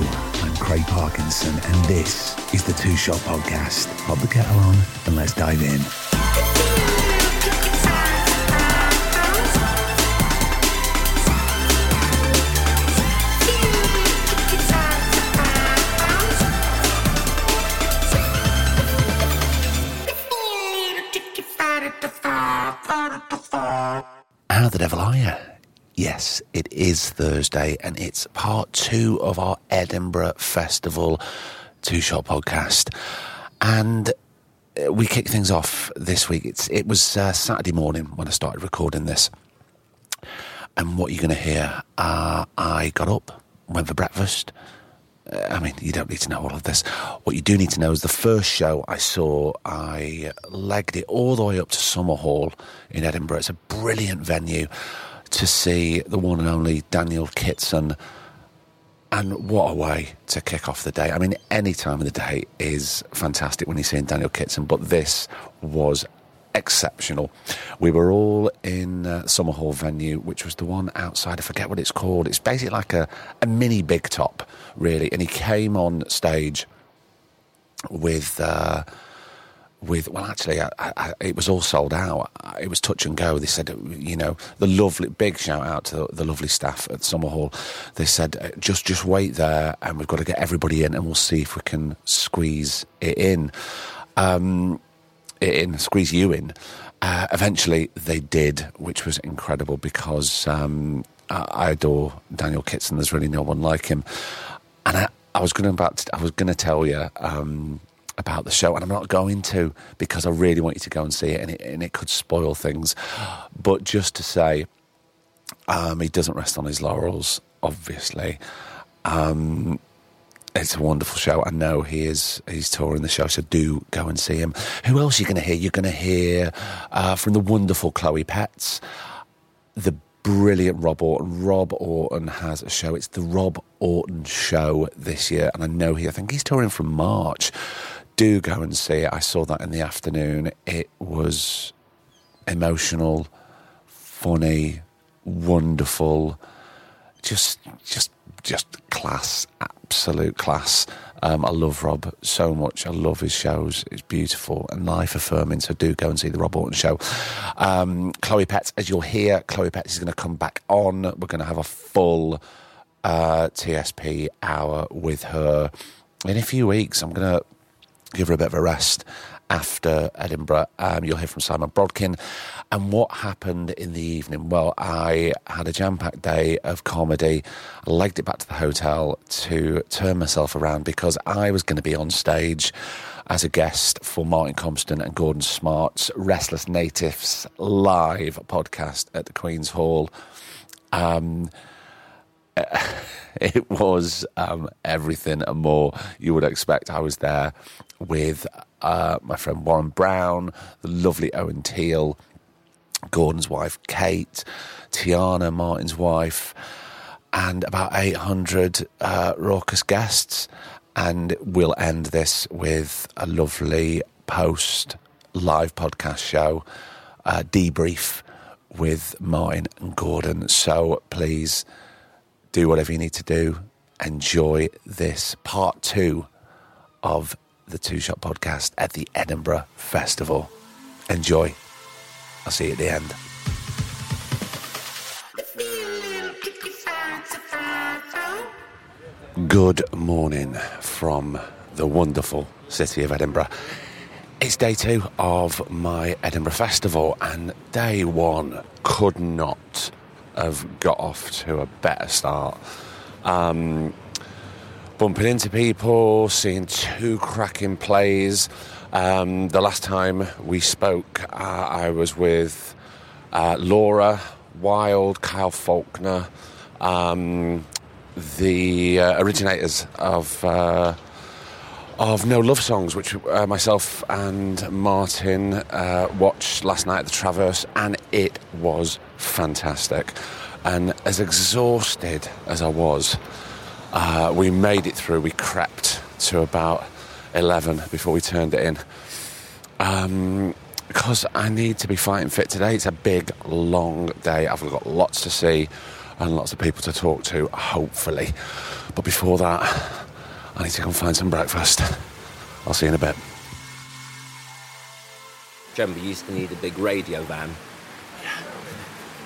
I'm Craig Parkinson, and this is the Two Shot Podcast. Pop the kettle on and let's dive in. How the devil are you? Yes, it is Thursday, and it's part two of our Edinburgh Festival two shot podcast. And uh, we kick things off this week. It's, it was uh, Saturday morning when I started recording this. And what you're going to hear, uh, I got up, went for breakfast. Uh, I mean, you don't need to know all of this. What you do need to know is the first show I saw, I legged it all the way up to Summerhall in Edinburgh. It's a brilliant venue to see the one and only Daniel Kitson. And what a way to kick off the day. I mean, any time of the day is fantastic when you're seeing Daniel Kitson, but this was exceptional. We were all in uh, Summerhall venue, which was the one outside. I forget what it's called. It's basically like a, a mini big top, really. And he came on stage with. Uh, with well actually I, I, it was all sold out. It was touch and go. They said you know the lovely big shout out to the, the lovely staff at Summerhall they said uh, just just wait there and we've got to get everybody in and we'll see if we can squeeze it in. Um, it in squeeze you in. Uh, eventually they did which was incredible because um, I, adore Daniel Kitson. There's really no one like him. And I, I was going about to, I was going to tell you um, about the show, and I'm not going to because I really want you to go and see it, and it, and it could spoil things. But just to say, um, he doesn't rest on his laurels, obviously. Um, it's a wonderful show. I know he is. He's touring the show, so do go and see him. Who else are you going to hear? You're going to hear uh, from the wonderful Chloe Petts, the brilliant Rob Aughton. Rob Aughton has a show. It's the Rob Aughton Show this year, and I know he. I think he's touring from March do go and see it. I saw that in the afternoon. It was emotional, funny, wonderful, just, just, just class, absolute class. Um, I love Rob so much. I love his shows. It's beautiful and life affirming. So do go and see the Rob Aughton show. Um, Chloe Petts, as you'll hear, Chloe Petts is going to come back on. We're going to have a full uh, TSP hour with her in a few weeks. I'm going to give her a bit of a rest after Edinburgh. Um, you'll hear from Simon Brodkin. And what happened in the evening? Well, I had a jam packed day of comedy. I legged it back to the hotel to turn myself around because I was going to be on stage as a guest for Martin Compston and Gordon Smart's Restless Natives live podcast at the Queen's Hall. Um, it was um, everything and more you would expect. I was there with uh, my friend Warren Brown, the lovely Owen Teale, Gordon's wife Kate, Tianna, Martin's wife, and about 800 uh, raucous guests. And we'll end this with a lovely post live podcast show, uh, debrief with Martin and Gordon. So please do whatever you need to do. Enjoy this part two of the Two Shot Podcast at the Edinburgh Festival. Enjoy. I'll see you at the end. Good morning from the wonderful city of Edinburgh. It's day two of my Edinburgh Festival, and day one could not have got off to a better start. Um, bumping into people, seeing two cracking plays. Um, the last time we spoke, uh, I was with uh, Laura Wilde, Kyle Falconer, um, the uh, originators of uh, of No Love Songs, which uh, myself and Martin uh, watched last night at the Traverse, and it was fantastic. And as exhausted as I was, uh, we made it through. We crept to about 11 before we turned it in. Um, because I need to be fighting fit today. It's a big, long day. I've got lots to see and lots of people to talk to, hopefully. But before that, I need to go and find some breakfast. I'll see you in a bit. You used to need a big radio van.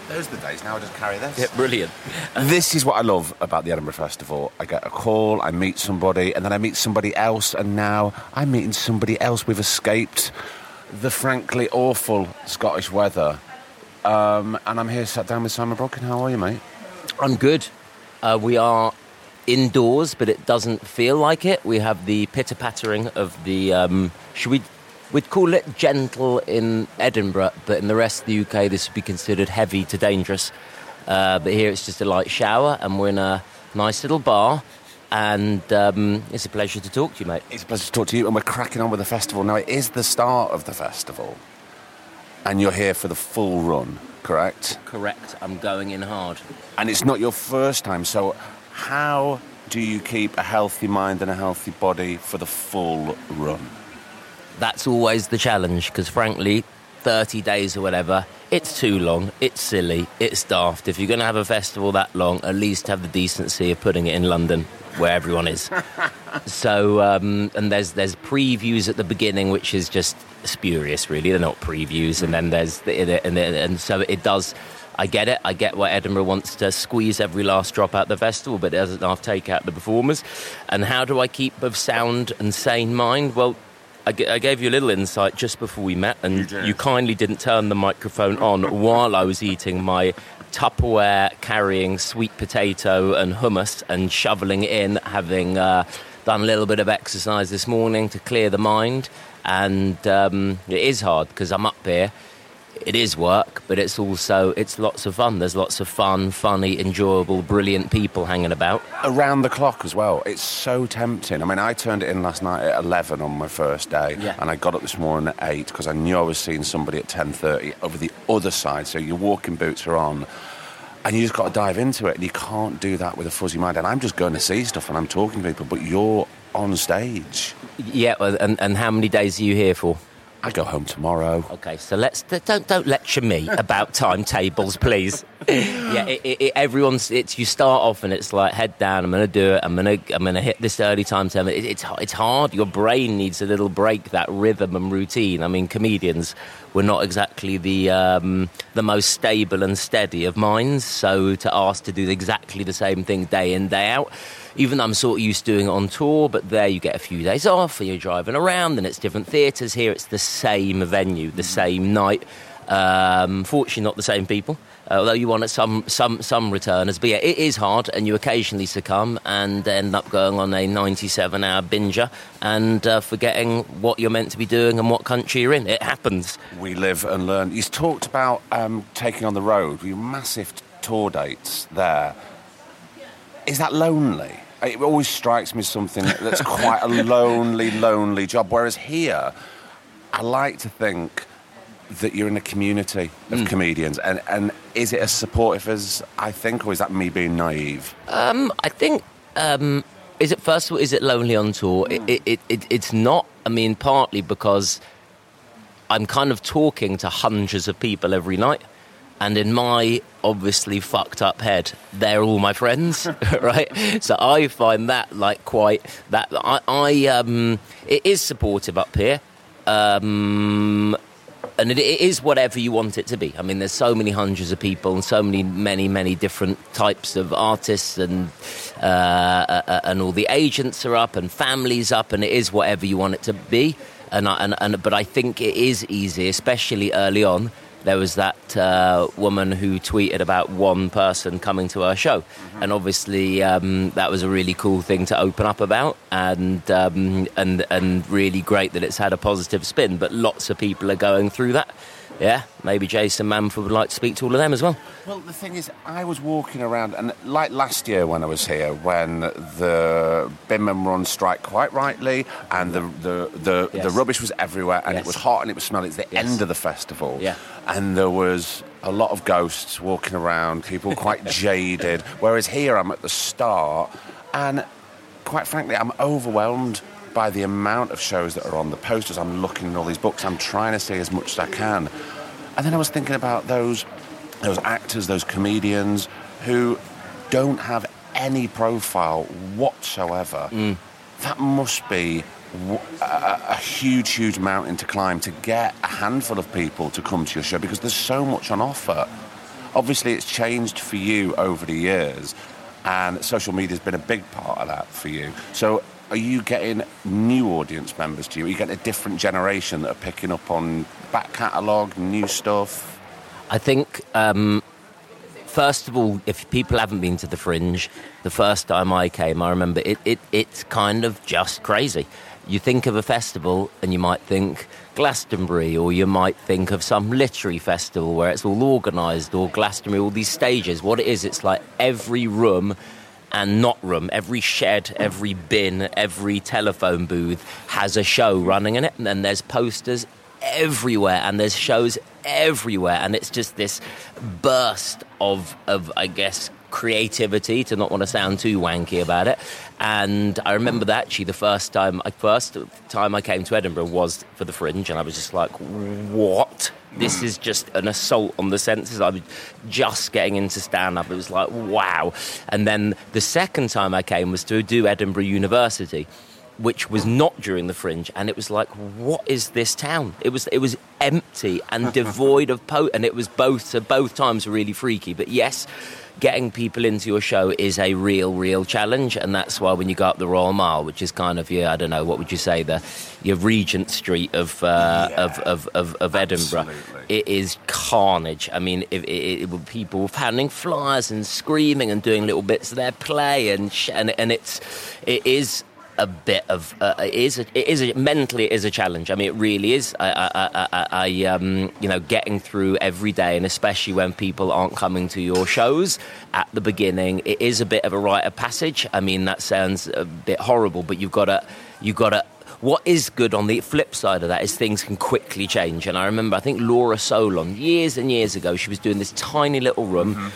Those are the days. Now I just carry this. Yeah, brilliant. This is what I love about the Edinburgh Festival. I get a call, I meet somebody, and then I meet somebody else, and now I'm meeting somebody else. We've escaped the frankly awful Scottish weather. Um, and I'm here sat down with Simon Brodkin. How are you, mate? I'm good. Uh, we are indoors, but it doesn't feel like it. We have the pitter pattering of the. Um, should we? We'd call it gentle in Edinburgh, but in the rest of the UK, this would be considered heavy to dangerous. Uh, but here it's just a light shower, and we're in a nice little bar. And um, it's a pleasure to talk to you, mate. It's a pleasure to talk to you, and we're cracking on with the festival. Now, it is the start of the festival, and you're here for the full run, correct? Correct. I'm going in hard. And it's not your first time, so how do you keep a healthy mind and a healthy body for the full run? That's always the challenge, because frankly, 30 days or whatever, it's too long, it's silly, it's daft. If you're going to have a festival that long, at least have the decency of putting it in London, where everyone is. so, um, and there's there's previews at the beginning, which is just spurious, really. They're not previews, and then there's the, and, and so it does. I get it. I get why Edinburgh wants to squeeze every last drop out the festival, but it doesn't half take out the performers. And how do I keep of sound and sane mind? Well, I, g- I gave you a little insight just before we met, and You you, kindly didn't turn the microphone on while I was eating my Tupperware carrying sweet potato and hummus and shoveling in, having uh, done a little bit of exercise this morning to clear the mind. And um, it is hard because I'm up here. It is work, but it's also it's lots of fun. There's lots of fun, funny, enjoyable, brilliant people hanging about. Around the clock as well. It's so tempting. I mean, I turned it in last night at 11 on my first day, Yeah. and I got up this morning at 8 because I knew I was seeing somebody at 10.30 over the other side, so your walking boots are on. And you just got to dive into it, and you can't do that with a fuzzy mind. And I'm just going to see stuff and I'm talking to people, but you're on stage. Yeah, and, and how many days are you here for? I go home tomorrow. Okay, so let's don't don't lecture me about timetables, please. yeah, it, it, it, everyone's it's you start off and it's like head down. I'm gonna do it. I'm gonna I'm gonna hit this early timetable. It, it's it's hard. Your brain needs a little break. That rhythm and routine. I mean, comedians we're not exactly the um, the most stable and steady of minds. So to ask to do exactly the same thing day in day out. Even though I'm sort of used to doing it on tour, but there you get a few days off and you're driving around and it's different theatres. Here it's the same venue, the same night. Um, fortunately, not the same people. Although you want some some some returners, but yeah, it is hard, and you occasionally succumb and end up going on a 97-hour binger and uh, forgetting what you're meant to be doing and what country you're in. It happens. We live and learn. He's talked about um, taking on the road, your massive tour dates there. Is that lonely? It always strikes me as something that's quite a lonely, lonely job. Whereas here, I like to think that you're in a community of comedians. And, and is it as supportive as I think, or is that me being naive? Um, I think. Um, is it first of all? Is it lonely on tour? It, it, it, it, it's not. I mean, partly because I'm kind of talking to hundreds of people every night, and in my obviously fucked up head, they're all my friends, right? So I find that like quite that I, I um, it is supportive up here. Um, and it, it is whatever you want it to be. I mean, there's so many hundreds of people and so many, many, many different types of artists, and uh, uh, uh, and all the agents are up and families up, and it is whatever you want it to be. And, I, and, and but I think it is easy, especially early on. There was that uh, woman who tweeted about one person coming to her show, mm-hmm. and obviously um, that was a really cool thing to open up about, and um, and and really great that it's had a positive spin. But lots of people are going through that yeah, maybe Jason Manford would like to speak to all of them as well. Well, the thing is, I was walking around, and like last year when I was here, when the binmen were on strike quite rightly, and the the the, yes. the rubbish was everywhere, and yes. it was hot and it was smelly. It's the yes. end of the festival, yeah. And there was a lot of ghosts walking around, people quite jaded. Whereas here, I'm at the start, and quite frankly, I'm overwhelmed by the amount of shows that are on the posters. I'm looking at all these books. I'm trying to see as much as I can. And then I was thinking about those those actors, those comedians who don't have any profile whatsoever. Mm. That must be a, a, huge, huge mountain to climb to get a handful of people to come to your show because there's so much on offer. Obviously, it's changed for you over the years, and social media has been a big part of that for you. So, are you getting new audience members to you? Are you getting a different generation that are picking up on back catalogue, new stuff? I think, um, first of all, if people haven't been to the Fringe, the first time I came, I remember it, it, it's kind of just crazy. You think of a festival and you might think Glastonbury, or you might think of some literary festival where it's all organised, or Glastonbury, all these stages. What it is, it's like every room and not room, every shed, every bin, every telephone booth has a show running in it, and then there's posters everywhere, and there's shows everywhere, and it's just this burst of, of I guess, creativity to not want to sound too wanky about it. And I remember that actually the first time I first time I came to Edinburgh was for the Fringe, and I was just like, "What? This is just an assault on the senses." I was just getting into stand up. It was like, "Wow!" And then the second time I came was to do Edinburgh University which was not during the fringe and it was like what is this town it was it was empty and devoid of po and it was both so both times really freaky but yes getting people into your show is a real, real challenge, and that's why when you go up the Royal Mile, which is kind of your, I don't know, what would you say, the your Regent Street of uh, yeah, of, of, of, of Edinburgh, it is carnage. I mean, it, it, it, people handing flyers and screaming and doing little bits of their play, and sh- and, and it's it is a bit of uh, it is a, it is a, mentally it is a challenge. I mean, it really is. I, I, I, I, um, you know, getting through every day, and especially when people aren't coming to your shows at the beginning, it is a bit of a rite of passage. I mean, that sounds a bit horrible, but you've got to you've got to what is good on the flip side of that is things can quickly change. And I remember, I think Laura Solon, years and years ago, she was doing this tiny little room. Mm-hmm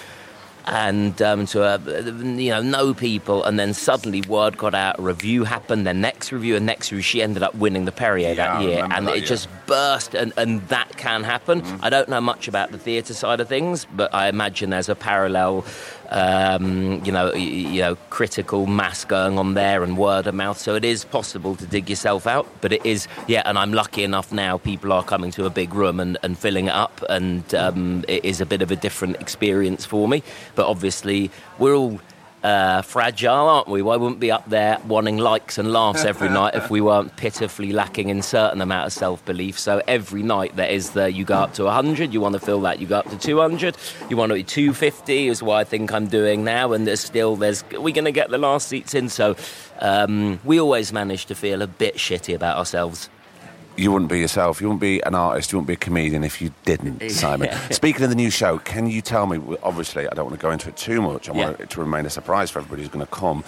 and um, to uh, you know know people, and then suddenly word got out, a review happened, then next review, and next review, she ended up winning the Perrier yeah, that year, and that, it yeah. just burst, and, and that can happen. Mm-hmm. I don't know much about the theatre side of things, but I imagine there's a parallel um, you know, you know, critical mass going on there and word of mouth. So it is possible to dig yourself out, but it is, yeah. And I'm lucky enough now. People are coming to a big room and, and filling it up, and um, it is a bit of a different experience for me. But obviously, we're all uh, fragile, aren't we? Why wouldn't be up there wanting likes and laughs every night if we weren't pitifully lacking in certain amount of self belief? So every night there is the you go up to 100, you want to feel that you go up to 200, you want to be 250 is what I think I'm doing now, and there's still there's we're going to get the last seats in. So um, we always manage to feel a bit shitty about ourselves you wouldn't be yourself. You wouldn't be an artist. You wouldn't be a comedian if you didn't, Simon. yeah. Speaking of the new show, can you tell me? Obviously, I don't want to go into it too much. I want it to remain a surprise for everybody who's going to come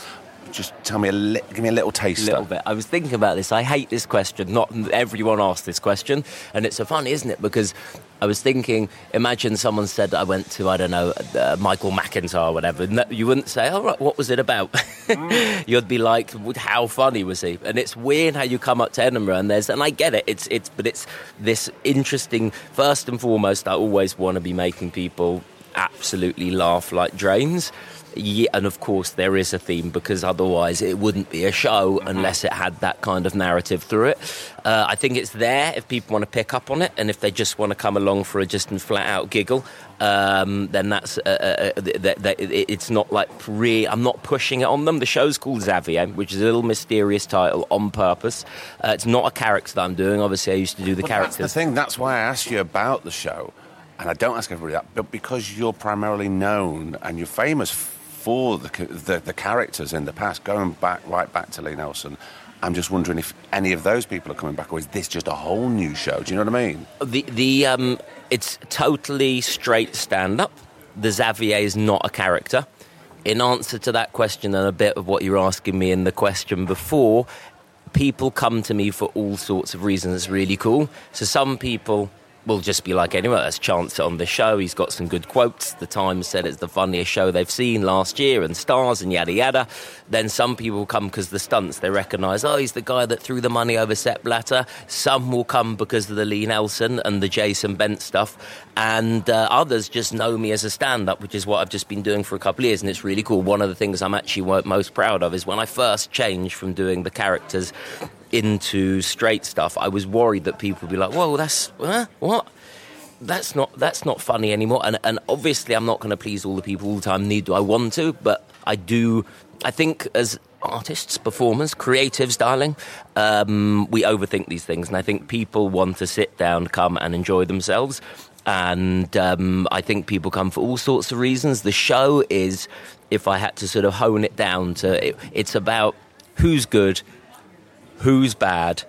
just tell me a li- give me a little taste. A little bit. I was thinking about this. I hate this question. Not everyone asks this question, and it's so funny, isn't it? Because I was thinking, imagine someone said I went to I don't know uh, Michael McIntyre or whatever. You wouldn't say, "All right, what was it about?" You'd be like, "How funny was he?" And it's weird how you come up to Edinburgh and there's, and I get it. It's it's, but it's this interesting. First and foremost, I always want to be making people absolutely laugh like drains Yeah, and of course there is a theme because otherwise it wouldn't be a show unless it had that kind of narrative through it. Uh, I think it's there if people want to pick up on it, and if they just want to come along for a just and flat out giggle, um, then that's uh, uh, uh it's not like re- I'm not pushing it on them. The show's called Xavier, which is a little mysterious title on purpose. Uh, it's not a character that I'm doing. Obviously, I used to do the well, characters. That's the thing. That's why I asked you about the show, and I don't ask everybody that, but because you're primarily known and you're famous for the, the, the characters in the past, going back right back to Lee Nelson. I'm just wondering if any of those people are coming back, or is this just a whole new show? Do you know what I mean? The the um, it's totally straight stand up. The Xavier is not a character. In answer to that question and a bit of what you're asking me in the question before, people come to me for all sorts of reasons. It's really cool. So some people will just be like anyone that's Chance on the show. He's got some good quotes. The Times said it's the funniest show they've seen last year, and stars and yada yada. Then some people come because the stunts they recognise. Oh, he's the guy that threw the money over Sepp Blatter. Some will come because of the Lee Nelson and the Jason Bent stuff, and uh, others just know me as a stand-up, which is what I've just been doing for a couple of years, and it's really cool. One of the things I'm actually most proud of is when I first changed from doing the characters into straight stuff, I was worried that people would be like, "Whoa, that's huh? what." That's not that's not funny anymore, and and obviously I'm not going to please all the people all the time. Need do I want to? But I do. I think as artists, performers, creatives, darling, um, we overthink these things, and I think people want to sit down, come and enjoy themselves. And um, I think people come for all sorts of reasons. The show is, if I had to sort of hone it down to, it, it's about who's good, who's bad,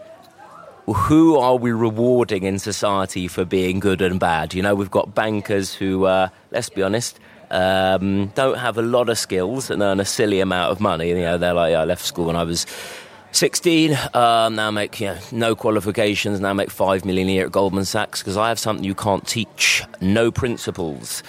who are we rewarding in society for being good and bad? You know, we've got bankers who, uh, let's be honest, um, don't have a lot of skills and earn a silly amount of money. You know, they're like, yeah, I left school when I was 16, um, now make you know, no qualifications, now make 5 million a year at Goldman Sachs because I have something you can't teach, no principles.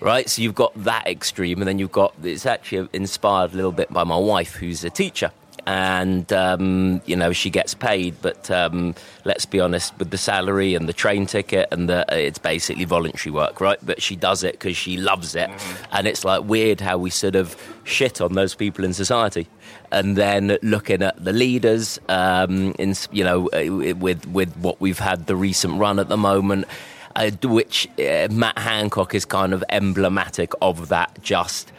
Right, so you've got that extreme, and then you've got it's actually inspired a little bit by my wife, who's a teacher and um, you know she gets paid. But um, let's be honest, with the salary and the train ticket and the, it's basically voluntary work, right? But she does it because she loves it, mm-hmm. and it's like weird how we sort of shit on those people in society. And then looking at the leaders, um, in you know, uh, with with what we've had the recent run at the moment. Uh, which uh, Matt Hancock is kind of emblematic of that. Just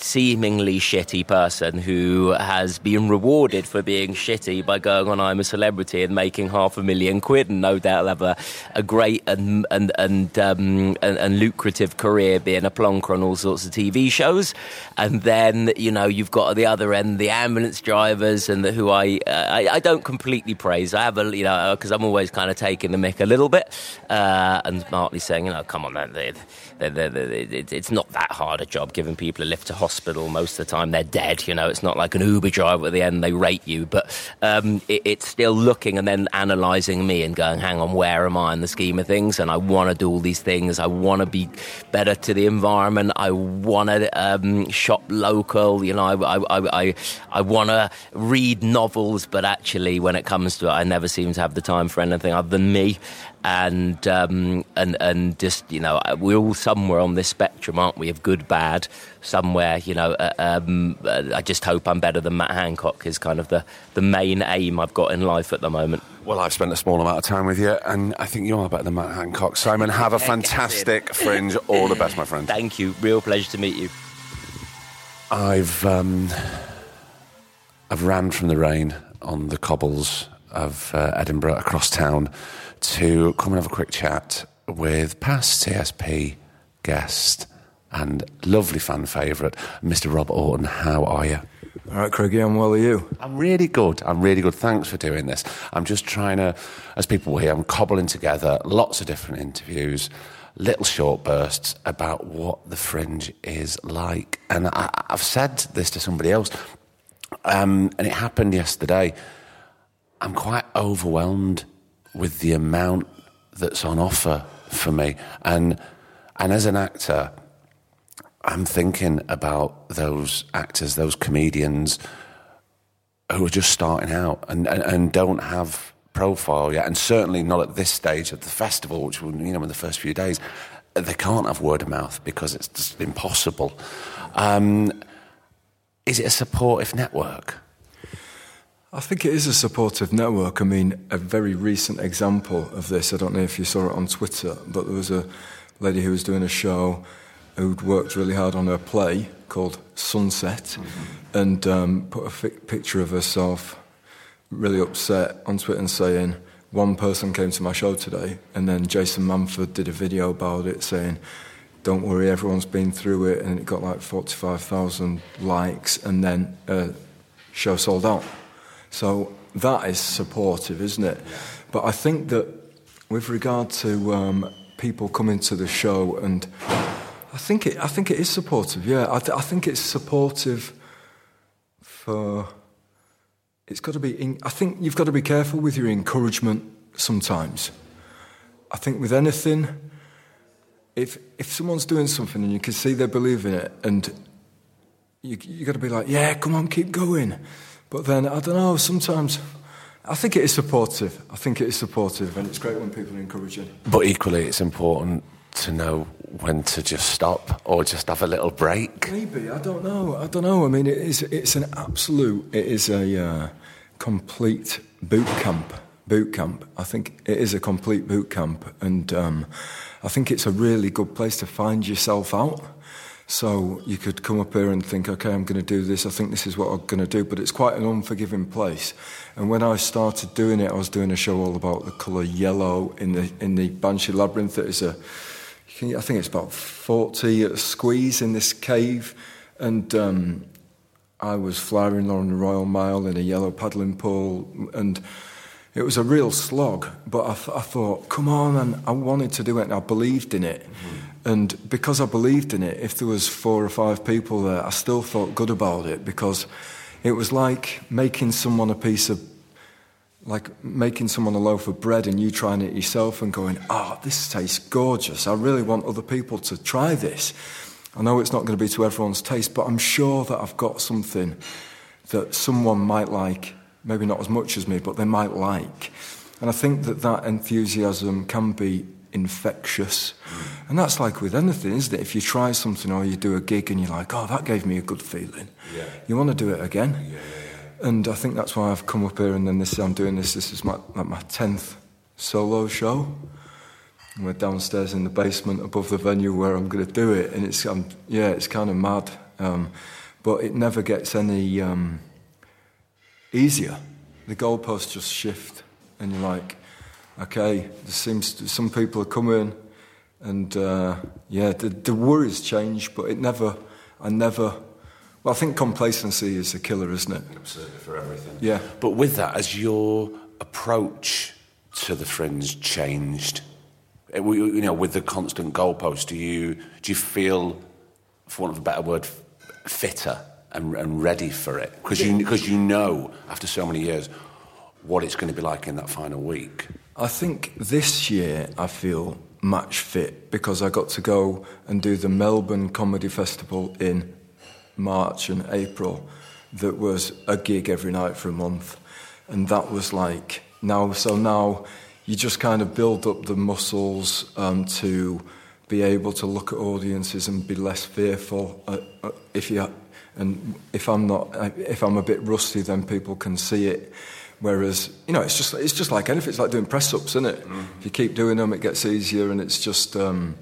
seemingly shitty person who has been rewarded for being shitty by going on I'm a Celebrity and making half a million quid, and no doubt will have a, a great and and and, um, and, and lucrative career being a plonker on all sorts of TV shows. And then you know you've got at the other end the ambulance drivers and the, who I, uh, I, I don't completely praise. I have a you know because I'm always kind of taking the mick a little bit uh, and smartly saying you know come on man, they, they, they, it's not that hard a job giving people a lift to hospital hospital most of the time they're dead. You know, it's not like an Uber driver at the end they rate you, but um, it, it's still looking and then analysing me and going, hang on, where am I in the scheme of things? And I want to do all these things. I want to be better to the environment. I want to um, shop local. You know, I I I, I want to read novels, but actually, when it comes to it, I never seem to have the time for anything other than me and um, and and just you know we're all somewhere on this spectrum, aren't we? Of good, bad, somewhere. You know, uh, um, uh, I just hope I'm better than Matt Hancock. Is kind of the the main aim I've got in life at the moment. Well, I've spent a small amount of time with you, and I think you are better than Matt Hancock. Simon, have a fantastic fringe. All the best, my friend. Thank you. Real pleasure to meet you. I've um, I've ran from the rain on the cobbles of uh, Edinburgh across town to come and have a quick chat with past TSP guest and lovely fan favourite, Mr. Rob Aughton. How are you? All right, Craigie, I'm well. Are you? I'm really good. I'm really good. Thanks for doing this. I'm just trying to, as people will hear, I'm cobbling together lots of different interviews, little short bursts about what the fringe is like. And I, have said this to somebody else, um, and it happened yesterday. I'm quite overwhelmed with the amount that's on offer for me. And, and as an actor, I'm thinking about those actors, those comedians who are just starting out and, and, and don't have profile yet, and certainly not at this stage of the festival, which will, you know, in the first few days, they can't have word of mouth because it's just impossible. Um, is it a supportive network? I think it is a supportive network. I mean, a very recent example of this, I don't know if you saw it on Twitter, but there was a lady who was doing a show who'd worked really hard on her play called Sunset mm-hmm. and um, put a fi- picture of herself really upset on Twitter and saying, one person came to my show today, and then Jason Manford did a video about it saying, don't worry, everyone's been through it, and it got like 45,000 likes, and then uh, show sold out. So that is supportive, isn't it? But I think that with regard to um, people coming to the show, and I think it, I think it is supportive. Yeah, I, th- I think it's supportive for. It's got to be. In, I think you've got to be careful with your encouragement sometimes. I think with anything, if if someone's doing something and you can see they believe in it, and you you got to be like, yeah, come on, keep going. But then, I don't know, sometimes I think it is supportive. I think it is supportive, and it's great when people are encouraging. But equally, it's important to know when to just stop or just have a little break. Maybe I don't know. I don't know. I mean, it is. It's an absolute. It is a uh, complete boot camp. Boot camp. I think it is a complete boot camp, and um, I think it's a really good place to find yourself out. So you could come up here and think, okay, I'm going to do this. I think this is what I'm going to do. But it's quite an unforgiving place. And when I started doing it, I was doing a show all about the colour yellow in the in the Banshee Labyrinth. It is a, I think it's about 40 squeeze in this cave. And um, I was flying along the Royal Mile in a yellow paddling pool. And it was a real slog. But I, th- I thought, come on. And I wanted to do it and I believed in it. Mm-hmm. And because I believed in it, if there was four or five people there, I still felt good about it because it was like making someone a piece of, like making someone a loaf of bread and you trying it yourself and going, oh, this tastes gorgeous. I really want other people to try this. I know it's not going to be to everyone's taste, but I'm sure that I've got something that someone might like, maybe not as much as me, but they might like. And I think that that enthusiasm can be infectious. And that's like with anything, isn't it? If you try something or you do a gig and you're like, oh, that gave me a good feeling, yeah. you want to do it again. Yeah, yeah, and I think that's why I've come up here and then this is I'm doing this. This is my, like my 10th solo show. And we're downstairs in the basement above the venue where I'm going to do it. And it's, um, yeah, it's kind of mad. Um, but it never gets any um, easier. The goalposts just shift. And you're like, okay, there seems to, some people are coming, and uh, yeah, the, the worries change, but it never, I never. Well, I think complacency is a killer, isn't it? Absolutely for everything. Yeah. But with that, has your approach to the fringe changed? Eh, you know, with the constant goalpost, do you do you feel, for want of a better word, fitter and, and ready for it? Because you because you know after so many years what it's going to be like in that final week. I think this year I feel match fit because I got to go and do the Melbourne Comedy Festival in March and April that was a gig every night for a month. And that was like now, so now you just kind of build up the muscles um, to be able to look at audiences and be less fearful. Uh, uh, if you, and if I'm not, if I'm a bit rusty, then people can see it Whereas, you know, it's just, it's just like anything. It's like doing press ups, isn't it? Mm. If you keep doing them, it gets easier and it's just. Um,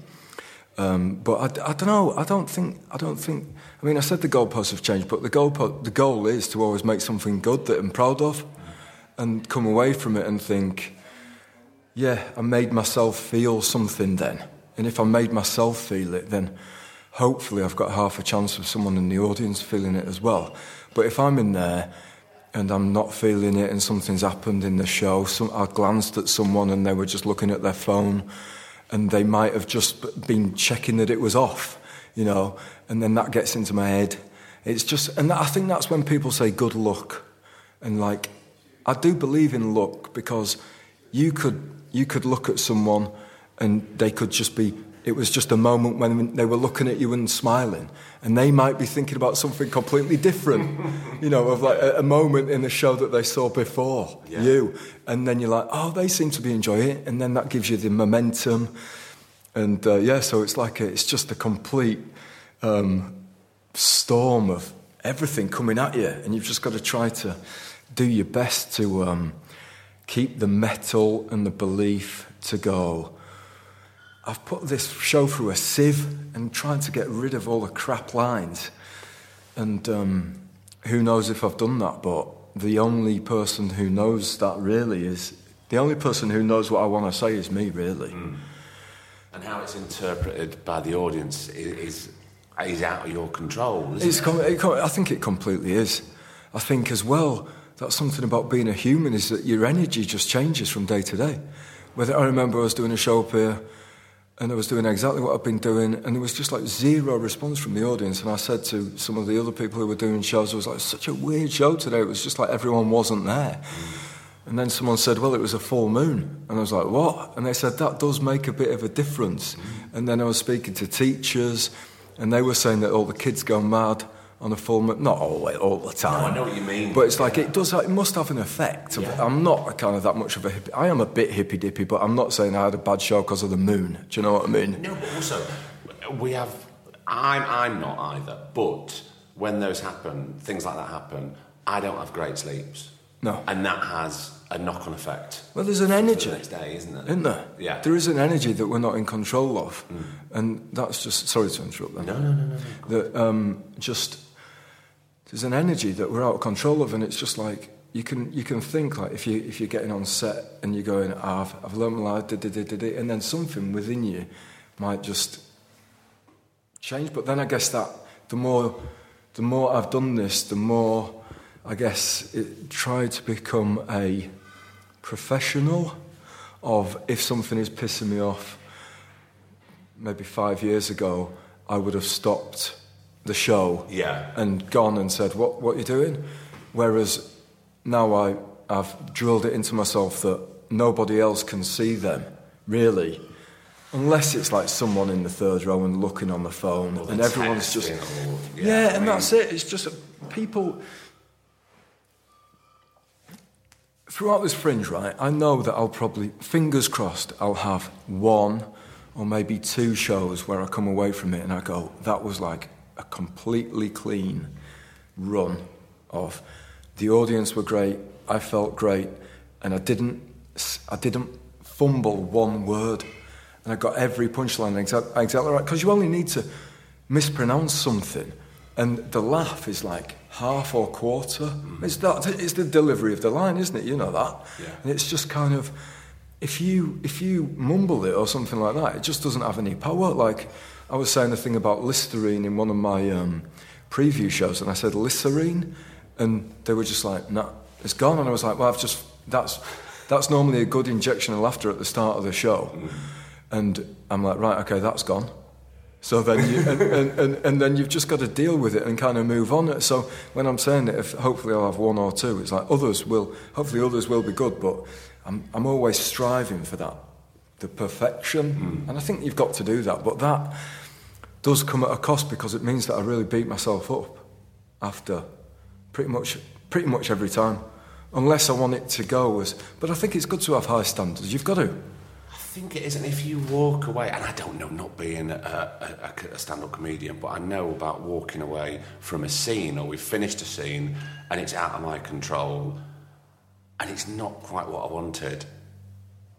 um, but I, I, don't know. I don't think. I don't think. I mean, I said the goalposts have changed, but the goal the goal is to always make something good that I'm proud of, and come away from it and think, yeah, I made myself feel something then. And if I made myself feel it, then hopefully I've got half a chance of someone in the audience feeling it as well. But if I'm in there and I'm not feeling it and something's happened in the show. Some, I glanced at someone and they were just looking at their phone and they might have just been checking that it was off, you know, and then that gets into my head. It's just, and I think that's when people say good luck. And like, I do believe in luck because you could, you could look at someone and they could just be it was just a moment when they were looking at you and smiling, and they might be thinking about something completely different, you know, of like a, a, moment in the show that they saw before yeah. you, and then you're like, oh, they seem to be enjoying it, and then that gives you the momentum, and uh, yeah, so it's like a, it's just a complete um, storm of everything coming at you, and you've just got to try to do your best to um, keep the metal and the belief to go. I've put this show through a sieve and trying to get rid of all the crap lines. And um, who knows if I've done that, but the only person who knows that really is the only person who knows what I want to say is me, really. Mm. And how it's interpreted by the audience is, is out of your control. It's com- it, I think it completely is. I think as well, that's something about being a human is that your energy just changes from day to day. Whether I remember I was doing a show up here and I was doing exactly what I've been doing, and there was just like zero response from the audience. And I said to some of the other people who were doing shows, it was like such a weird show today. It was just like everyone wasn't there. And then someone said, Well, it was a full moon. And I was like, What? And they said, That does make a bit of a difference. And then I was speaking to teachers, and they were saying that all the kids go mad on a full moon. Not all, all the time. No, I know what you mean. But it's like, it does, it must have an effect. Yeah. I'm not a kind of that much of a hippie. I am a bit hippy dippy, but I'm not saying I had a bad show because of the moon. Do you know what I mean? No, but also, we have. I'm, I'm not either. But when those happen, things like that happen, I don't have great sleeps. No. And that has a knock-on effect. Well, there's an energy. The next day, isn't there? Isn't there? Yeah. There is an energy that we're not in control of, mm. and that's just. Sorry to interrupt. Them. No, no, no, no. That um, just there's an energy that we're out of control of, and it's just like you can you can think like if you if you're getting on set and you're going, oh, I've I've learned my life, and then something within you might just change. But then I guess that the more the more I've done this, the more I guess it tried to become a professional of if something is pissing me off. Maybe five years ago, I would have stopped the show yeah. and gone and said, "What what are you doing?" Whereas now I I've drilled it into myself that nobody else can see them really, unless it's like someone in the third row and looking on the phone, well, and everyone's just yeah, yeah and mean, that's it. It's just people. Throughout this fringe, right, I know that I'll probably, fingers crossed, I'll have one or maybe two shows where I come away from it and I go, that was like a completely clean run of the audience were great, I felt great, and I didn't, I didn't fumble one word. And I got every punchline exactly, exactly right. Because you only need to mispronounce something, and the laugh is like half or quarter. Mm. It's, that, it's the delivery of the line, isn't it? You know that. Yeah. And it's just kind of, if you, if you mumble it or something like that, it just doesn't have any power. Like, I was saying a thing about Listerine in one of my um, preview shows, and I said Listerine, and they were just like, "No, nah, it's gone." And I was like, "Well, I've just that's that's normally a good injection of laughter at the start of the show," and I'm like, "Right, okay, that's gone." So then, you, and, and, and, and, then you've just got to deal with it and kind of move on. So when I'm saying that, if hopefully I'll have one or two, it's like others will. Hopefully others will be good, but I'm I'm always striving for that the perfection. Mm. And I think you've got to do that. But that does come at a cost because it means that I really beat myself up after pretty much pretty much every time. Unless I want it to go as but I think it's good to have high standards. You've got to. I think it is, and if you walk away, and I don't know, not being a, a, a stand-up comedian, but I know about walking away from a scene, or we've finished a scene, and it's out of my control, and it's not quite what I wanted,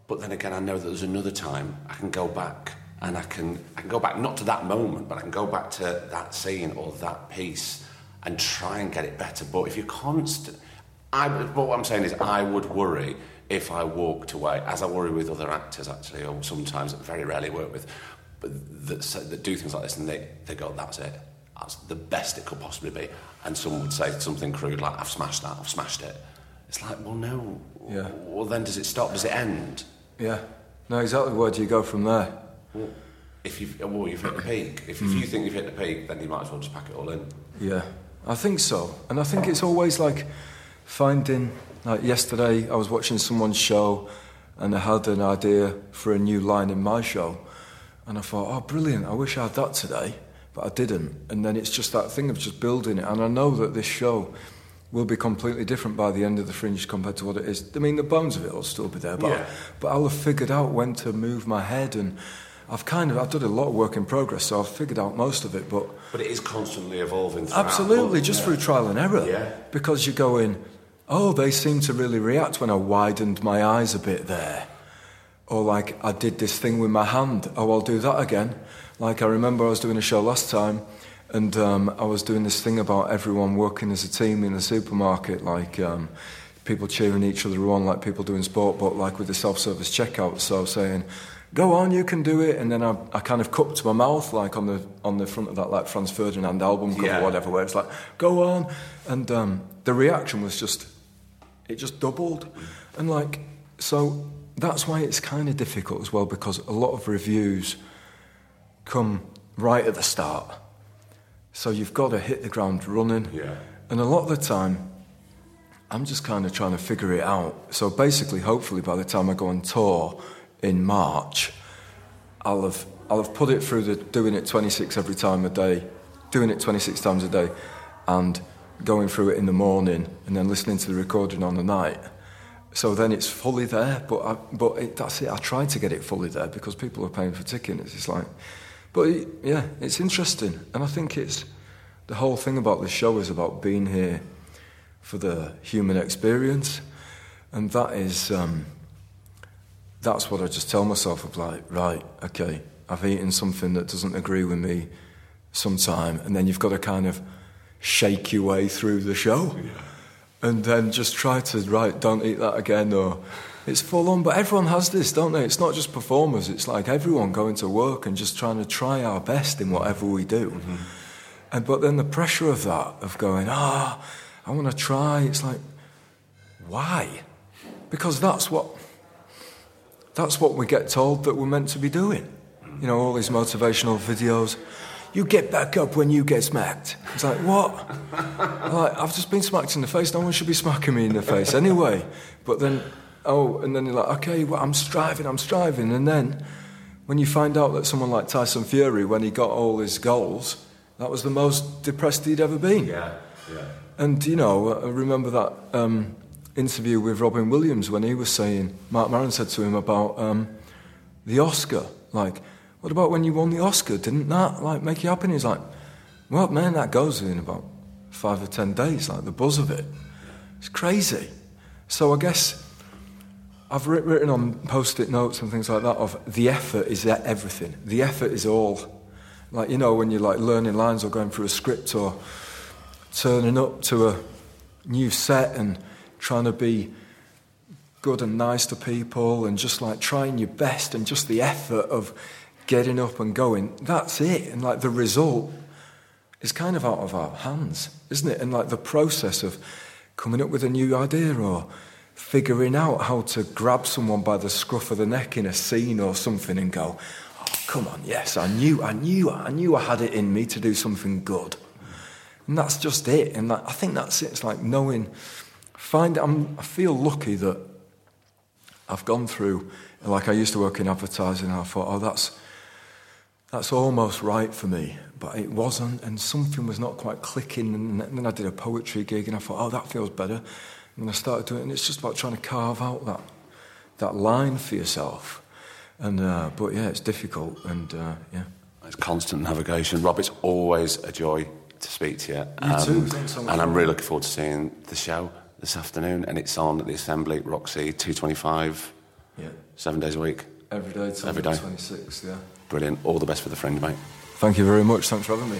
but then again, I know that there's another time I can go back and I can I can go back not to that moment, but I can go back to that scene or that piece and try and get it better. But if you're constant, I what I'm saying is I would worry if I walked away, as I worry with other actors actually, or sometimes very rarely work with, but that, that do things like this and they, they go, that's it. That's the best it could possibly be. And someone would say something crude like, I've smashed that, I've smashed it. It's like, well, no. Yeah. Well, then does it stop? Does it end? Yeah. No, exactly. Where do you go from there? Well, if you've, well, you've hit the peak. If, if you mm. think you've hit the peak, then you might as well just pack it all in. Yeah, I think so. And I think it's always like finding, like yesterday, I was watching someone's show and I had an idea for a new line in my show. And I thought, oh, brilliant, I wish I had that today. But I didn't. And then it's just that thing of just building it. And I know that this show will be completely different by the end of the fringe compared to what it is. I mean, the bones of it will still be there, but, yeah. but I'll have figured out when to move my head and I've kind of I've done a lot of work in progress, so I've figured out most of it. But But it is constantly evolving. absolutely, just Yeah. through trial and error. Yeah. Because you go in, oh, they seem to really react when I widened my eyes a bit there, or like I did this thing with my hand. Oh, I'll do that again. Like I remember I was doing a show last time. And um, I was doing this thing about everyone working as a team in the supermarket, like um, people cheering each other on, like people doing sport, but like with the self-service checkout. So saying, "Go on, you can do it," and then I, I kind of cupped my mouth, like on the on the front of that like Franz Ferdinand album cover, Yeah. whatever, where it's like, "Go on," and um, the reaction was just, it just doubled, and like so that's why it's kind of difficult as well because a lot of reviews come right at the start. So you've got to hit the ground running. Yeah. And a lot of the time, I'm just kind of trying to figure it out. So basically, hopefully, by the time I go on tour in March, I'll have I'll have put it through the doing it 26 every time a day, doing it 26 times a day, and going through it in the morning and then listening to the recording on the night. So then it's fully there, but I, but it, that's it. I try to get it fully there because people are paying for tickets. It's like, but yeah, it's interesting, and I think it's the whole thing about this show is about being here for the human experience, and that is um, that's what I just tell myself of like, right, okay, I've eaten something that doesn't agree with me sometime, and then you've got to kind of shake your way through the show, and then just try to right, don't eat that again, or it's full on. But everyone has this, don't they? It's not just performers; it's like everyone going to work and just trying to try our best in whatever we do. And but then the pressure of that, of going, ah, I want to try. It's like, why? Because that's what that's what we get told that we're meant to be doing. You know, all these motivational videos. You get back up when you get smacked. It's like, what? like, I've just been smacked in the face. No one should be smacking me in the face anyway. But then, oh, and then you're like, okay, well, I'm striving, I'm striving. And then when you find out that someone like Tyson Fury, when he got all his goals, that was the most depressed he'd ever been. Yeah, yeah. And, you know, I remember that um, interview with Robin Williams when he was saying, Marc Maron said to him about um, the Oscar. Like, what about when you won the Oscar? Didn't that, like, make you happy? And he's like, well, man, that goes in about five or ten days, like, the buzz of it. It's crazy. So I guess I've written on post-it notes and things like that of the effort is everything. The effort is all. Like, you know, when you're, like, learning lines or going through a script or turning up to a new set and trying to be good and nice to people and just like trying your best and just the effort of getting up and going that's it and like the result is kind of out of our hands isn't it and like the process of coming up with a new idea or figuring out how to grab someone by the scruff of the neck in a scene or something and go oh come on yes i knew i knew i knew i had it in me to do something good and that's just it. And that, I think that's it. It's like knowing, find. I'm, I feel lucky that I've gone through. Like I used to work in advertising, and I thought, oh, that's that's almost right for me, but it wasn't, and something was not quite clicking. And then I did a poetry gig, and I thought, oh, that feels better. And I started doing it, and it's just about trying to carve out that that line for yourself. And uh, but yeah, it's difficult, and uh, yeah. It's constant navigation. Rob, it's always a joy to speak to you. Um, You too. Thanks so much. And I'm really looking forward to seeing the show this afternoon. And it's on at the Assembly, Roxy, 225, Yeah. seven days a week. Every day Every day. 26th, yeah. Brilliant. All the best for the friend, mate. Thank you very much. Thanks for having me.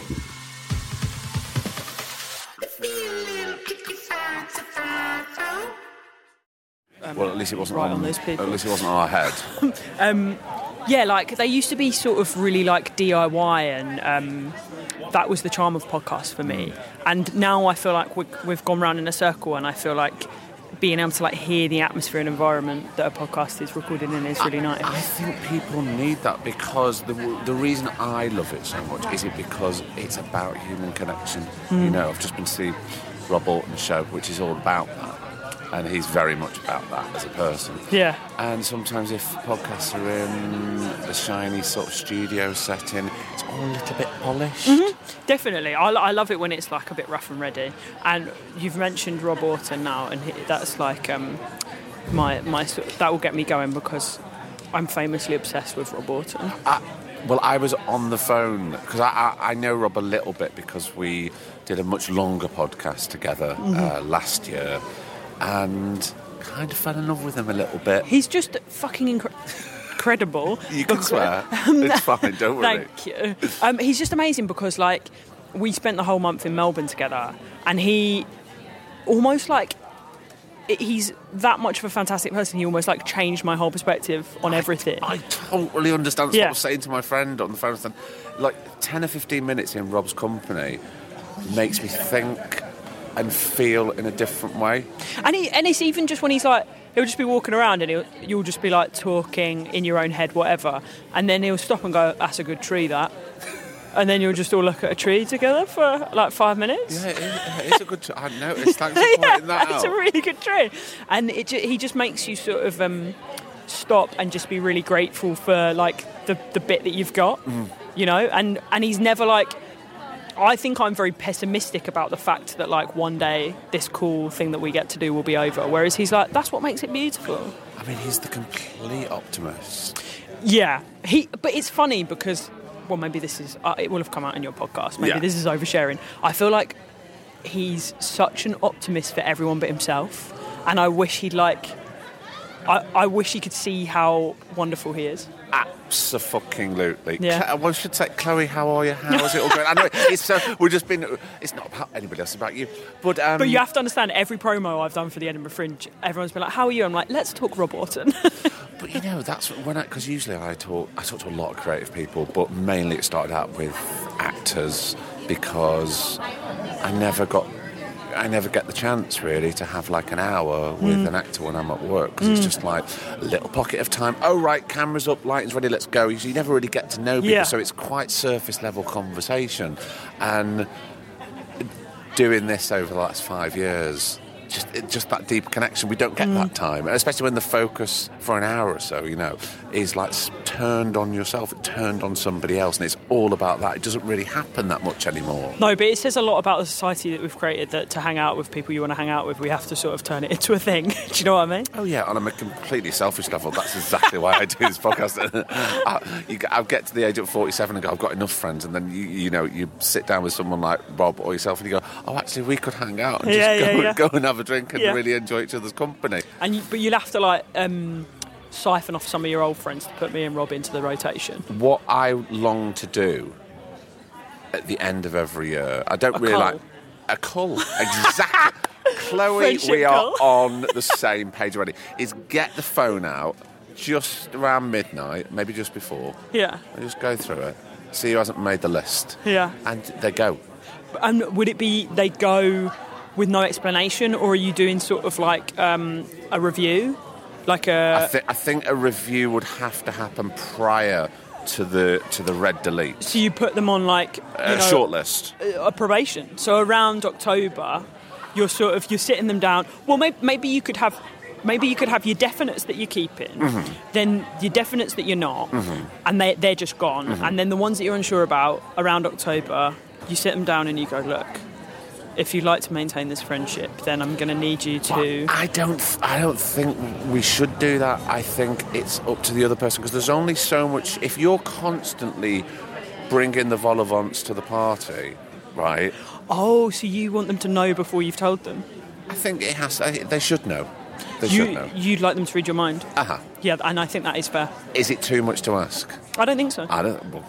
Well, at least it wasn't right on those people. At least it wasn't on our head. Yeah, like they used to be sort of really like DIY, and um, that was the charm of podcasts for me. And now I feel like we, we've gone round in a circle, and I feel like being able to like hear the atmosphere and environment that a podcast is recorded in is really nice. I think people need that because the the reason I love it so much is it because it's about human connection. Hmm. You know, I've just been to see Rob Aughton's show, which is all about that, and he's very much about that as a person. yeah, And sometimes if podcasts are in a shiny sort of studio setting, it's all a little bit polished. Mm-hmm. definitely. I, I love it when it's like a bit rough and ready. And you've mentioned Rob Aughton now, and he, that's like um, my my that will get me going because I'm famously obsessed with Rob Aughton. I, well, I was on the phone because I, I, I know Rob a little bit because we did a much longer podcast together Mm-hmm. uh, last year, and kind of fell in love with him a little bit. He's just fucking incre- incredible. You can because- swear. it's fine. Don't worry. Thank you. Um, he's just amazing because, like, we spent the whole month in Melbourne together, and he almost like he's that much of a fantastic person. He almost like changed my whole perspective on everything. I totally understand. That's what I was saying to my friend on the phone. I Like ten or fifteen minutes in Rob's company makes me think and feel in a different way. And he, and it's even just when he's like, he'll just be walking around and he'll, you'll just be like talking in your own head, whatever. And then he'll stop and go, "That's a good tree, that." And then you'll just all look at a tree together for like five minutes. Yeah, it is, it is a good. T- I noticed. Thanks for pointing that it's a really good tree. And it, ju- he just makes you sort of um, stop and just be really grateful for like the, the bit that you've got, Mm. you know. And and he's never like. I think I'm very pessimistic about the fact that like one day this cool thing that we get to do will be over. Whereas he's like, that's what makes it beautiful. I mean, he's the complete optimist. Yeah, he. But it's funny because, well, maybe this is. Uh, it will have come out in your podcast. Maybe Yeah. this is oversharing. I feel like he's such an optimist for everyone but himself, and I wish he'd like. I, I wish you could see how wonderful he is. Absolutely. Yeah. Well, I should say, Chloe, how are you? How is it all going? I know it's so. We've just been. It's not about anybody else. It's about you. But um, But you have to understand, every promo I've done for the Edinburgh Fringe, everyone's been like, "How are you?" I'm like, "Let's talk Rob Aughton." But you know, that's when I because usually I talk I talk to a lot of creative people, but mainly it started out with actors because I never got I never get the chance really to have like an hour with Mm. an actor when I'm at work because it's just like a little pocket of time. Oh right, cameras up, lighting's ready, let's go. You never really get to know people, Yeah. so it's quite surface level conversation, and doing this over the last five years. Just, it- just that deep connection. We don't get Mm. that time, and especially when the focus for an hour or so, you know, is like turned on yourself, turned on somebody else, and it's all about that. It doesn't really happen that much anymore. no, but it says a lot about the society that we've created. That to hang out with people you want to hang out with, we have to sort of turn it into a thing. Do you know what I mean? Oh yeah, on a completely selfish level, that's exactly why I do this podcast. I, you, I'll get to the age of forty-seven and go, I've got enough friends, and then you, you know, you sit down with someone like Rob or yourself, and you go, Oh, actually, we could hang out and just Yeah, go, yeah, go and have a drink and really enjoy each other's company. And you, but you'll have to like um, siphon off some of your old friends to put me and Rob into the rotation. what I long to do at the end of every year. I don't A really cull. like a cull. Exactly. Chloe, Friendship we are on the same page already. Is get the phone out just around midnight, maybe just before, Yeah, and just go through it. See who hasn't made the list. yeah. And they go. And would it be they go with no explanation, or are you doing sort of like um, a review, like a. I, thi- I think a review would have to happen prior to the to the red delete. so you put them on like you Uh, know, shortlist. a probation. So around October, you're sort of you're sitting them down. Well, maybe, maybe you could have. Maybe you could have your definites that you're keeping, Mm-hmm. then your definites that you're not, and they, they're just gone. Mm-hmm. And then the ones that you're unsure about around October, you sit them down and you go, look, if you'd like to maintain this friendship, then I'm going to need you to. I don't. I don't think we should do that. I think it's up to the other person because there's only so much. If you're constantly bringing the vol au to the party, right? Oh, so you want them to know before you've told them? I think it has. They should know. They should know. you'd like them to read your mind. Uh-huh. Yeah, and I think that is fair. Is it too much to ask? I don't think so. I don't. Well,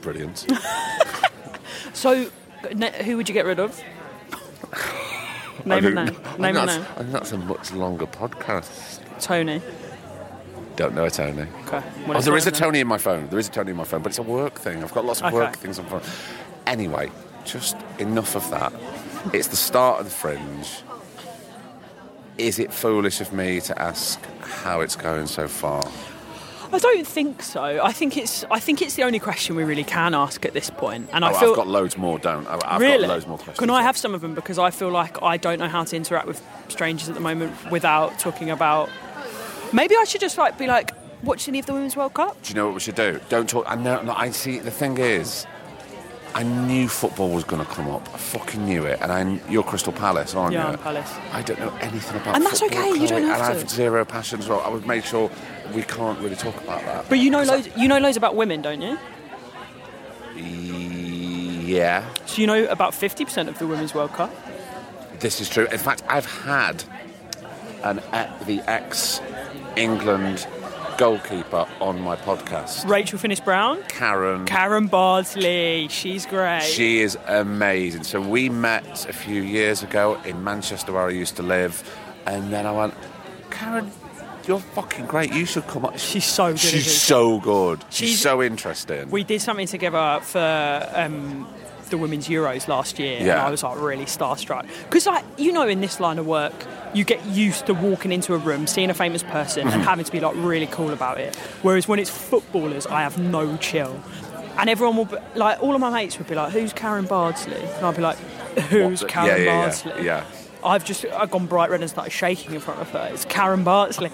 brilliant. So, who would you get rid of? Name a name. Name a name. I think that's a much longer podcast. Tony. Don't know a Tony. Okay. Oh, there is a Tony in my phone. There is a Tony in my phone, but it's a work thing. I've got lots of Okay. work things on phone. Anyway, just enough of that. It's the start of the fringe. Is it foolish of me to ask how it's going so far? I don't think so. I think it's. I think it's the only question we really can ask at this point. And oh, I feel I've got loads more, don't I? I've really. got loads more questions. Can I have some of them because I feel like I don't know how to interact with strangers at the moment without talking about. Maybe I should just like be like, watch any of the Women's World Cup. Do you know what we should do? Don't talk. I know. no, I see. The thing is, I knew football was going to come up. I fucking knew it. And I, you're Crystal Palace, aren't Yeah, you? Palace. I don't know anything about And that's football, okay, you don't have and I have zero passion as well. I would make sure we can't really talk about that. But you know I- loads. You know loads about women, don't you? Yeah, So you know about fifty percent of the Women's World Cup. this is true. In fact, I've had an the ex England goalkeeper on my podcast, Rachel Finnis Brown, Karen. Karen Bardsley. She's great. She is amazing. So we met a few years ago in Manchester where I used to live, and then I went, Karen, you're fucking great. You should come up. She's so good, She's so good. She's, She's- so interesting. we did something together for um, the Women's Euros last year, and Yeah. I was like really starstruck because, like, you know, in this line of work, you get used to walking into a room, seeing a famous person, Mm-hmm. and having to be like really cool about it. Whereas when it's footballers, I have no chill. And everyone will be like, all of my mates would be like, "Who's Karen Bardsley?" And I'd be like, "Who's the- Karen yeah, yeah, yeah, Bardsley?" yeah. I've just I've gone bright red and started shaking in front of her. It's Karen Bardsley.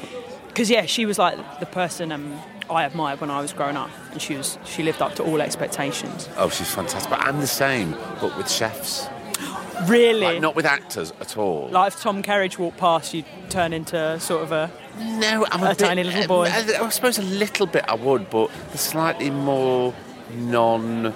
Because yeah, she was like the person um, I admired when I was growing up, and she was she lived up to all expectations. Oh, she's fantastic. But I'm the same, but with chefs. Really, Like, not with actors at all. like if Tom Kerridge walked past, you'd turn into sort of a no, I'm a a, bit- tiny little boy. I, I suppose a little bit I would, but the slightly more non.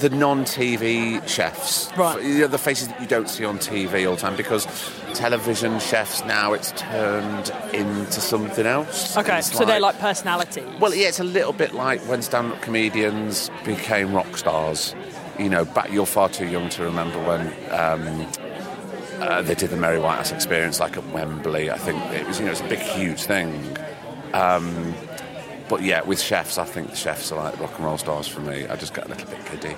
The non-TV chefs, Right. You know, the faces that you don't see on TV all the time, because television chefs now it's turned into something else. okay. So they're like personalities. Well, yeah, it's a little bit like when stand-up comedians became rock stars. You know, back you're far too young to remember when um, uh, they did the Mary Whitehouse Experience, like at Wembley. I think it was, you know, it's a big, huge thing. Um, but yeah, with chefs, I think the chefs are like rock and roll stars for me. I just get a little bit giddy.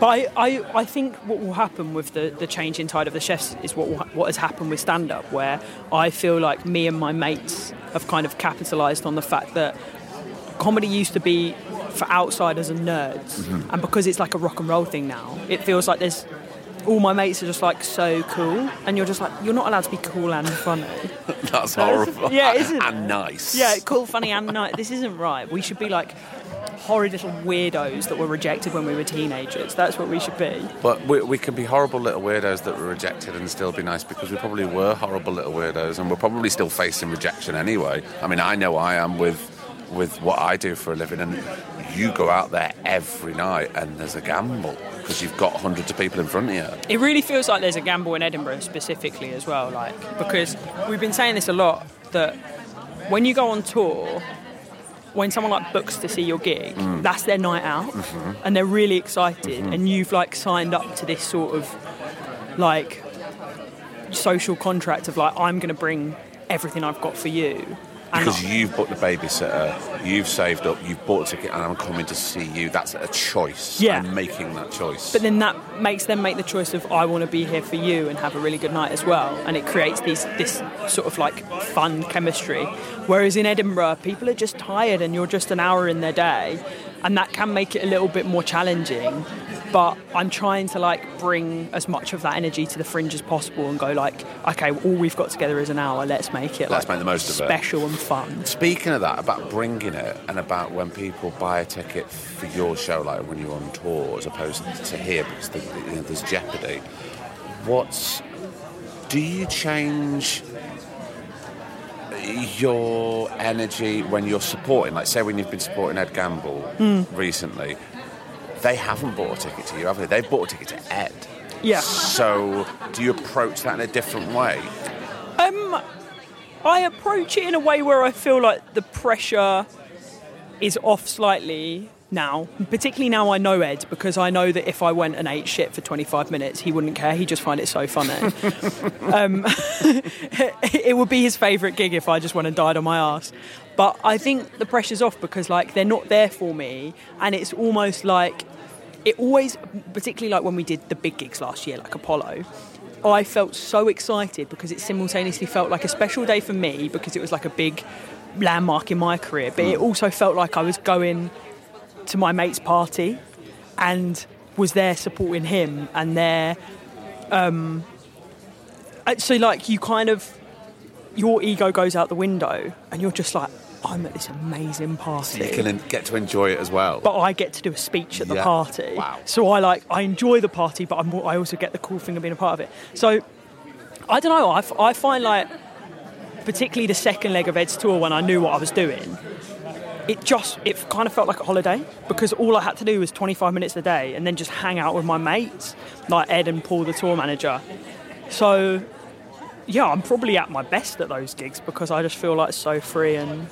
But I, I, I think what will happen with the, the change in tide of the chefs is what what has happened with stand up, where I feel like me and my mates have kind of capitalised on the fact that comedy used to be for outsiders and nerds, mm-hmm. and because it's like a rock and roll thing now, it feels like there's all my mates are just like so cool, and you're just like you're not allowed to be cool and funny. That's horrible. yeah, isn't it? and nice. Yeah, cool, funny, and nice. This isn't right. We should be like horrid little weirdos that were rejected when we were teenagers. That's what we should be. But we, we can be horrible little weirdos that were rejected and still be nice because we probably were horrible little weirdos and we're probably still facing rejection anyway. I mean, I know I am with with what I do for a living, and you go out there every night and there's a gamble because you've got hundreds of people in front of you. It really feels like there's a gamble in Edinburgh specifically as well, like because we've been saying this a lot that when you go on tour, when someone like books to see your gig, mm. that's their night out, mm-hmm. and they're really excited, mm-hmm. and you've like signed up to this sort of like social contract of like I'm going to bring everything I've got for you. Because you've booked the babysitter, you've saved up, you've bought a ticket, and I'm coming to see you. That's a choice. Yeah. I'm making that choice. But then that makes them make the choice of I want to be here for you and have a really good night as well, and it creates these this sort of like fun chemistry. Whereas in Edinburgh, people are just tired, and you're just an hour in their day, and that can make it a little bit more challenging. But I'm trying to like bring as much of that energy to the fringe as possible, and go like, okay, all we've got together is an hour. Let's make it Let's like make the most of it. special and fun. Speaking of that, about bringing it and about when people buy a ticket for your show, like when you're on tour, as opposed to here, because the, you know, there's jeopardy. What's do you change your energy when you're supporting? Like, say, when you've been supporting Ed Gamble hmm. recently, they haven't bought a ticket to you, have they? They've bought a ticket to Ed. Yeah. So, do you approach that in a different way? Um, I approach it in a way where I feel like the pressure is off slightly now. Particularly now I know Ed because I know that if I went and ate shit for 25 minutes, he wouldn't care. He'd just find it so funny. um, it would be his favourite gig if I just went and died on my ass. But I think the pressure's off because like they're not there for me, and it's almost like it always, particularly like when we did the big gigs last year, like Apollo. I felt so excited because it simultaneously felt like a special day for me because it was like a big landmark in my career, but it also felt like I was going to my mate's party and was there supporting him and there. Um, uh, so, like, you kind of, your ego goes out the window and you're just like, I'm at this amazing party. You can get to enjoy it as well. but I get to do a speech at the Yeah. party. Wow. So I like I enjoy the party, but I'm, I also get the cool thing of being a part of it. So I don't know. I, f- I find like particularly the second leg of Ed's tour when I knew what I was doing. It just it kind of felt like a holiday because all I had to do was 25 minutes a day and then just hang out with my mates like Ed and Paul, the tour manager. So yeah, I'm probably at my best at those gigs because I just feel like so free and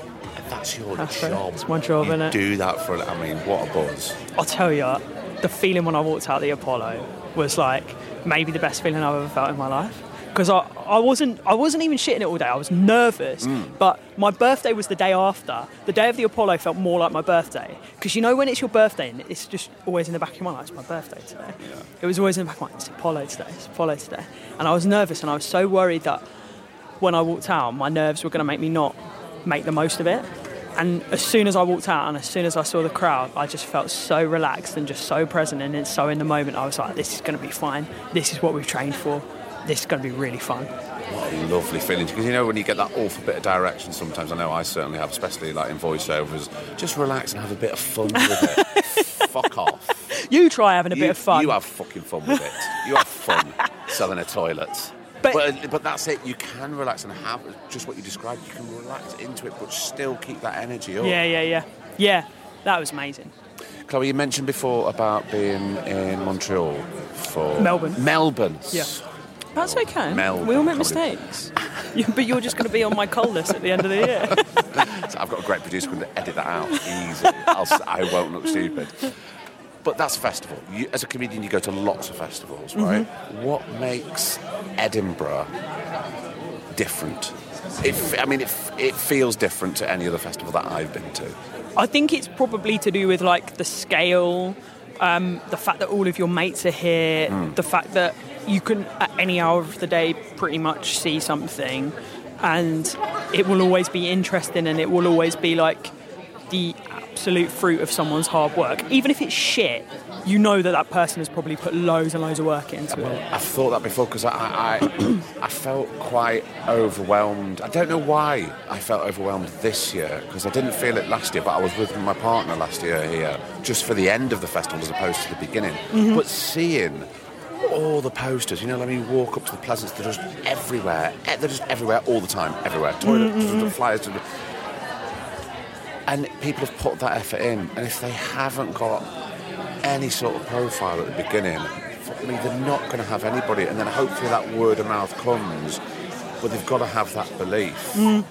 That's your That's job. It's my job, you innit? do that for, it. I mean, what a buzz. I'll tell you, the feeling when I walked out the Apollo was like maybe the best feeling I've ever felt in my life. Because I, I wasn't I wasn't even shitting it all day. I was nervous, mm. but my birthday was the day after. The day of the Apollo felt more like my birthday. Because you know when it's your birthday, and it's just always in the back of your mind. It's my birthday today. It was always in the back of my mind. It's Apollo today. It's Apollo today. And I was nervous, and I was so worried that when I walked out, my nerves were going to make me not make the most of it. And as soon as I walked out and as soon as I saw the crowd, I just felt so relaxed and just so present and it's so in the moment. I was like, this is going to be fine. This is what we've trained for. This is going to be really fun. What a lovely feeling. Because you know, when you get that awful bit of direction, sometimes I know I certainly have, especially like in voiceovers, just relax and have a bit of fun with it. Fuck off. You try having a you, bit of fun. You have fucking fun with it. You have fun selling a toilet. But- But, but, that's it. You can relax and have just what you described. You can relax into it, but still keep that energy up. yeah, yeah, yeah. Yeah, that was amazing. Chloe, you mentioned before about being in Montreal for Melbourne. Melbourne. Yeah. That's okay. Melbourne, we all make mistakes. But you're just going to be on my coal list at the end of the year. So I've got a great producer going to edit that out easy. I'll, I won't look stupid. But that's festival. You, as a comedian, you go to lots of festivals, right? What makes Edinburgh different? It, f- I mean, it, it feels different to any other festival that I've been to. I think it's probably to do with like the scale, um, the fact that all of your mates are here, the fact that you can at any hour of the day pretty much see something, and it will always be interesting and it will always be like the absolute fruit of someone's hard work. Even if it's shit, you know that that person has probably put loads and loads of work into it. I've thought that before because I, I, I felt quite overwhelmed. I don't know why I felt overwhelmed this year because I didn't feel it last year, but I was with my partner last year here just for the end of the festival as opposed to the beginning. But seeing all the posters, you know, let me walk up to the Pleasance, they're just everywhere. Eh, They're just everywhere all the time, everywhere. Toilet, the flyers. And people have put that effort in, and if they haven't got any sort of profile at the beginning, fuck me, they're not going to have anybody. And then hopefully that word of mouth comes, but they've got to have that belief. Mm.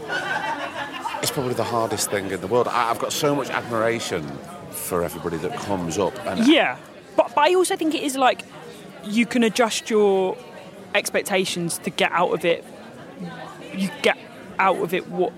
It's probably the hardest thing in the world. I, I've got so much admiration for everybody that comes up. And Yeah, but, but I also think it is like you can adjust your expectations to get out of it. You get out of it what.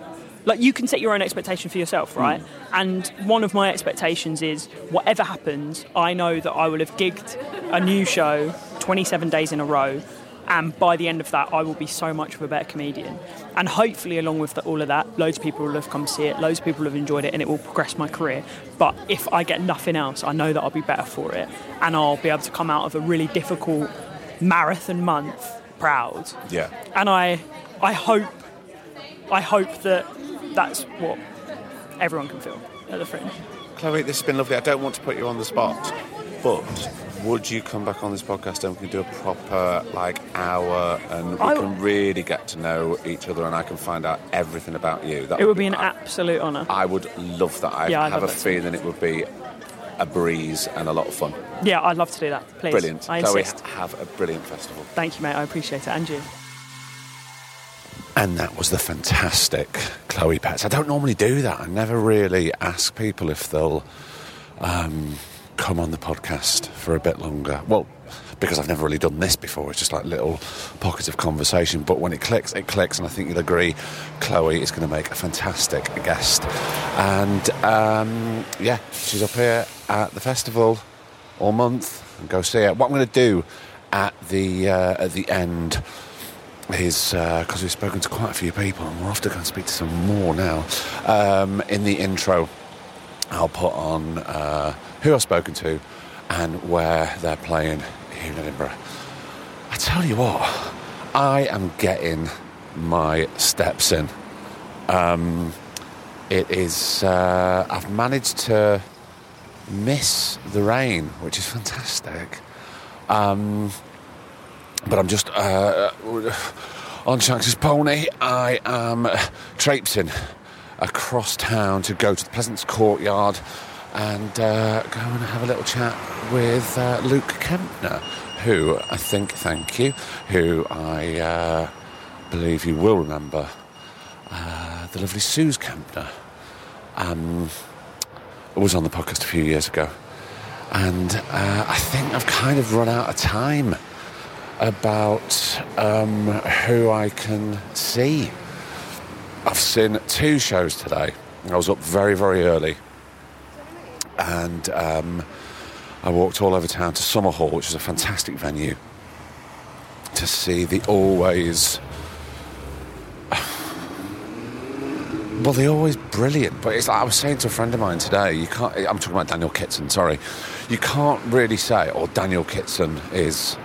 Like you can set your own expectation for yourself, hmm. right? And one of my expectations is whatever happens, I know that I will have gigged a new show 27 days in a row, and by the end of that, I will be so much of a better comedian. And hopefully, along with the, all of that, loads of people will have come to see it, loads of people will have enjoyed it, and it will progress my career. But if I get nothing else, I know that I'll be better for it, and I'll be able to come out of a really difficult marathon month proud. yeah. And I, I hope, I hope that that's what everyone can feel at the fringe. Chloe, this has been lovely. I don't want to put you on the spot, but would you come back on this podcast and we can do a proper like hour and we I- can really get to know each other and I can find out everything about you? That It would be an I- absolute honour. I would love that. I Yeah, have a feeling it would be a breeze and a lot of fun. Yeah, I'd love to do that. Please, Brilliant. I Chloe, insist. have a brilliant festival. Thank you, mate. I appreciate it, and you. And that was the fantastic Chloe Petts. I don't normally do that. I never really ask people if they'll um, come on the podcast for a bit longer. Well, because I've never really done this before. It's just like little pockets of conversation. But when it clicks, it clicks. And I think you'll agree, Chloe is going to make a fantastic guest. And um, yeah, she's up here at the festival all month. And go see her. What I'm going to do at the uh, at the end is because we've spoken to quite a few people and we'll have to go and speak to some more now. Um, in the intro, I'll put on uh, who I've spoken to and where they're playing here in Edinburgh. I tell you what, I am getting my steps in. Um, it is. Uh, I've managed to miss the rain, which is fantastic. Um, but I'm just uh, on Shanks's pony. I am traipsing across town to go to the Pleasance Courtyard and uh, go and have a little chat with uh, Luke Kempner, who I think, thank you, who I uh, believe you will remember, uh, the lovely Suze Kempner. Um, was on the podcast a few years ago. And uh, I think I've kind of run out of time about um, who I can see. I've seen two shows today. I was up very, very early. And um, I walked all over town to Summerhall, which is a fantastic venue, to see the always Well, they're always brilliant, but it's like I was saying to a friend of mine today. You can't. I'm talking about Daniel Kitson. Sorry, you can't really say, "Oh, Daniel Kitson is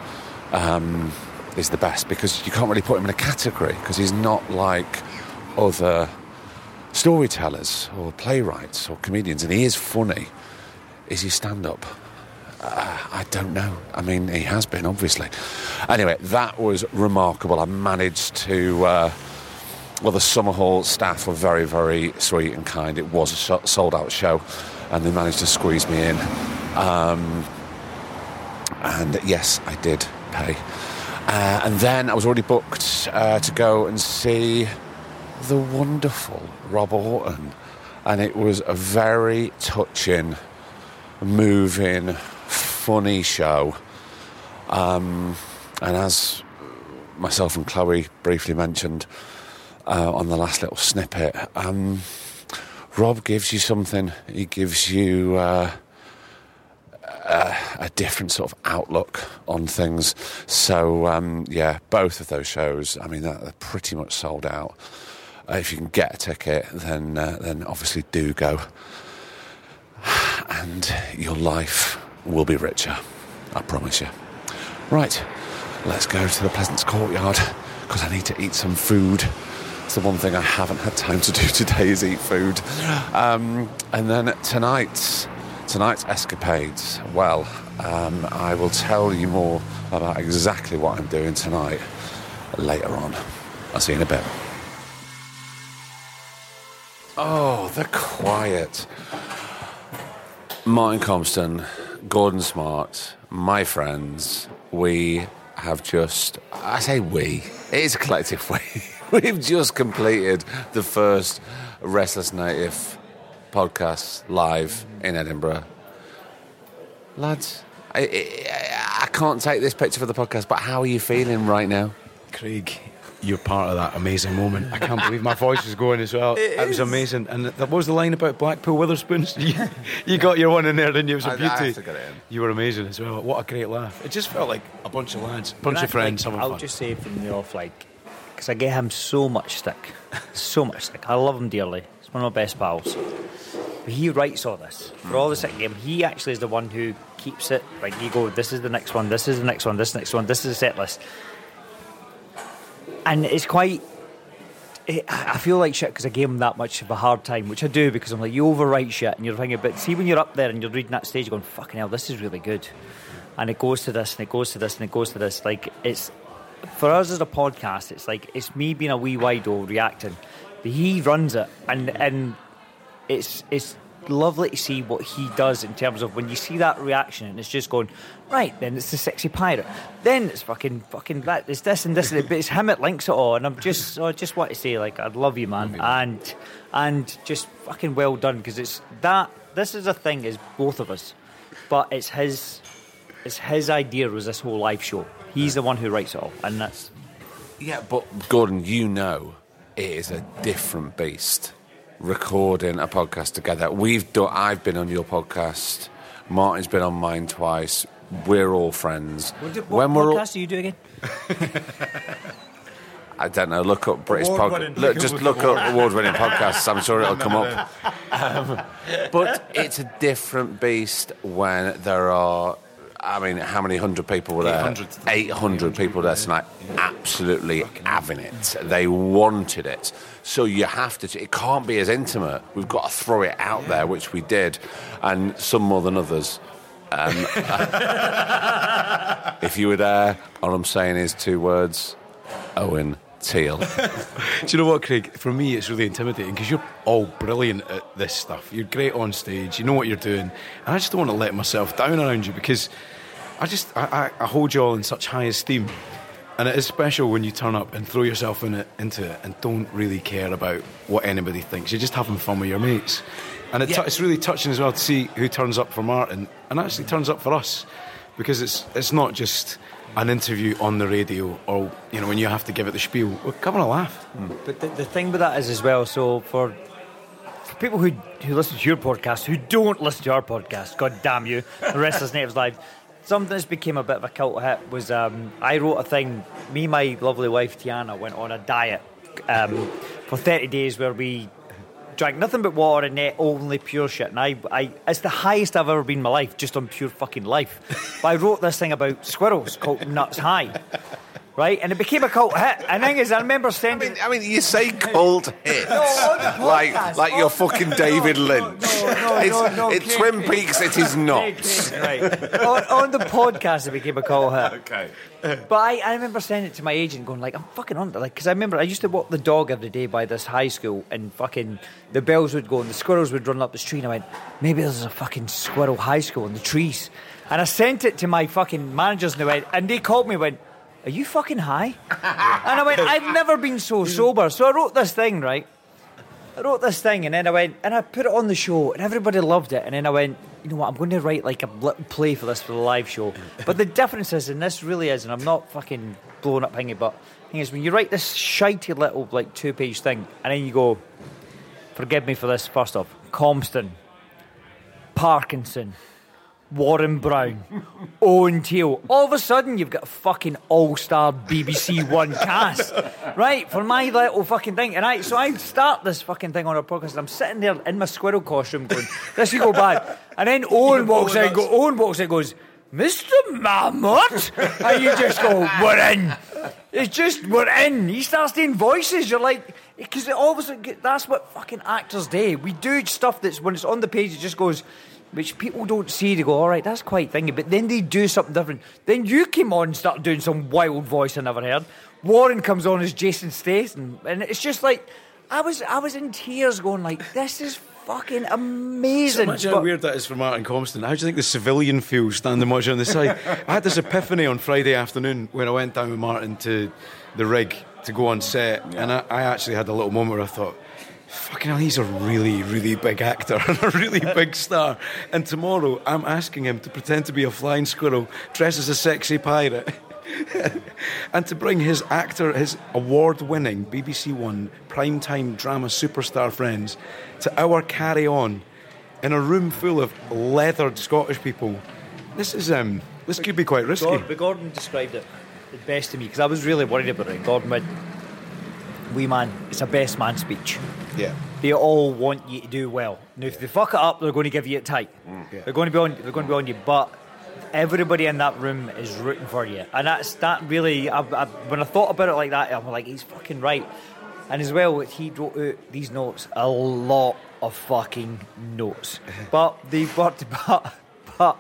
um, is the best," because you can't really put him in a category because he's not like other storytellers or playwrights or comedians, and he is funny. Is he stand up? Uh, I don't know. I mean, he has been obviously. Anyway, that was remarkable. I managed to. Uh, well, the Summerhall staff were very, very sweet and kind. It was a sold out show, and they managed to squeeze me in. Um, and yes, I did Uh, and then I was already booked uh, to go and see the wonderful Rob Aughton. And it was a very touching, moving, funny show. Um, and as myself and Chloe briefly mentioned, uh, on the last little snippet. Um, Rob gives you something. He gives you uh, a, different sort of outlook on things. So um, yeah, both of those shows. I mean, they're pretty much sold out. Uh, if you can get a ticket, then uh, then obviously do go, and your life will be richer. I promise you. Right, let's go to the Pleasance Courtyard because I need to eat some food. It's the one thing I haven't had time to do today is eat food. Um, and then tonight's tonight's escapades. Well, um, I will tell you more about exactly what I'm doing tonight later on. I'll see you in a bit. Oh, the quiet. Martin Compston, Gordon Smart, my friends, we have just, I say we, it is a collective we. We've just completed the first Restless Native podcast live in Edinburgh. Lads, I, I, I, can't take this picture for the podcast, but how are you feeling right now? Craig, you're part of that amazing moment. I can't believe my voice is going as well. It, it was amazing. And what was the line about Blackpool Wetherspoons. You, you got your one in there, didn't you? It was a beauty. You were amazing as well. What a great laugh. It just felt like a bunch of lads, a bunch of friends. Like, I'll fun. just say from the off, like, because I get him so much stick, so much stick. I love him dearly. He's one of my best pals. He writes all this for all the sick game. He actually is the one who keeps it. Like you go, this is the next one, this is the next one, this next one, this is the set list, and it's quite. I feel like shit because I gave him that much of a hard time, which I do because I'm like, you overwrite shit and you're thinking, but see when you're up there and you're reading that stage, going, fucking hell, this is really good. And it goes to this and it goes to this and it goes to this. Like, it's for us as a podcast, it's like it's me being a wee wido reacting. But he runs it, and and it's it's lovely to see what he does in terms of when you see that reaction, and it's just going right. Then it's the sexy pirate. Then it's fucking fucking that. It's this and this, and it, but it's him that links it all. And I'm just so I just want to say like I love you, man, and and just fucking well done because it's that. This is a thing is both of us, but it's his. It's his idea was this whole live show He's the one who writes it all, and that's. Yeah, but Gordon, you know, it is a different beast. Recording a podcast together, we've done. I've been on your podcast. Martin's been on mine twice. We're all friends. What, what when we're podcast all... do you do again? I don't know. Look up British podcast. Look, just look up award-winning podcasts. I'm sure it'll come up. Um, but it's a different beast when there are I mean, how many hundred people were there? 800. 800 people there tonight, absolutely having it. They wanted it. So you have to, it can't be as intimate. We've got to throw it out there, which we did, and some more than others. Um, if you were there, all I'm saying is two words Owen Teale. Do you know what, Craig? For me, it's really intimidating because you're all brilliant at this stuff. You're great on stage. You know what you're doing, and I just don't want to let myself down around you because I just I, I, I hold you all in such high esteem, and it is special when you turn up and throw yourself in it into it and don't really care about what anybody thinks. You're just having fun with your mates, and it Yeah. it's really touching as well to see who turns up for Martin and actually turns up for us because it's it's not just an interview on the radio or you know when you have to give it the spiel. We're having a laugh. But the, the thing with that is as well. So for, people who who listen to your podcast, who don't listen to our podcast, God damn you, the Restless Natives Live. Something that's became a bit of a cult hit was um, I wrote a thing. Me, and my lovely wife Tianna went on a diet um, for thirty days where we drank nothing but water and ate only pure shit. And I, I, it's the highest I've ever been in my life, just on pure fucking life. but I wrote this thing about squirrels called Nuts High, right? And it became a cult hit. And thing is, I remember I sending. mean, I mean, you say cult on the like like you're fucking David Lynch. no, no, it's no, no, it's Twin Peaks. It is not. Right, on, on the podcast, it became a cult hit. Okay. But I, I remember sending it to my agent, going like, "I'm fucking on it," like because I remember I used to walk the dog every day by this high school, and fucking the bells would go and the squirrels would run up the street. And I went, maybe there's a fucking squirrel high school in the trees, and I sent it to my fucking managers, and they went, and they called me, and went, "Are you fucking high?" and I went, "I've never been so sober." So I wrote this thing, right? I wrote this thing and then I went and I put it on the show and everybody loved it and then I went, you know what, I'm going to write like a little play for this for the live show. But the difference is, and this really is, and I'm not fucking blowing up hingy, but thing is when you write this shitey little like two page thing and then you go, forgive me for this first off, Compston, Parkinson, Warren Brown, Owen Teale. All of a sudden, you've got a fucking all-star BBC One cast, right? For my little fucking thing, and I so I start this fucking thing on a podcast. And I'm sitting there in my squirrel costume, going, "This will go bad." And then Owen walks in, go, Owen walks in, and goes, "Mr. Mammoth," and you just go, "We're in." It's just we're in. He starts doing voices. You're like, because it always that's what fucking actors do. We do stuff that's when it's on the page, it just goes, which people don't see. They go, all right, that's quite thingy. But then they do something different. Then you came on and started doing some wild voice I never heard. Warren comes on as Jason Statham, and it's just like, I was I was in tears, going like, this is fucking So amazing. imagine But- how weird that is for Martin Compston. How do you think the civilian feels standing watching on the side? I had this epiphany on Friday afternoon when I went down with Martin to the rig to go on set, and I, I actually had a little moment where I thought, fucking hell, he's a really, really big actor and a really big star. And tomorrow I'm asking him to pretend to be a flying squirrel, dress as a sexy pirate. and to bring his actor, his award winning BBC One primetime drama superstar friends to our carry on in a room full of leathered Scottish people. This is um, this could be quite risky. Gordon, Gordon described it the best to me because I was really worried about it. Gordon went, "Wee man, it's a best man speech. Yeah. They all want you to do well. Now, if they fuck it up, they're going to give you it tight. Mm. Yeah. They're going to be on. They're going to be on you. But everybody in that room is rooting for you, and that's that. Really, I, I, when I thought about it like that, I'm like, he's fucking right. And as well, he wrote out these notes, a lot of fucking notes. but they but but but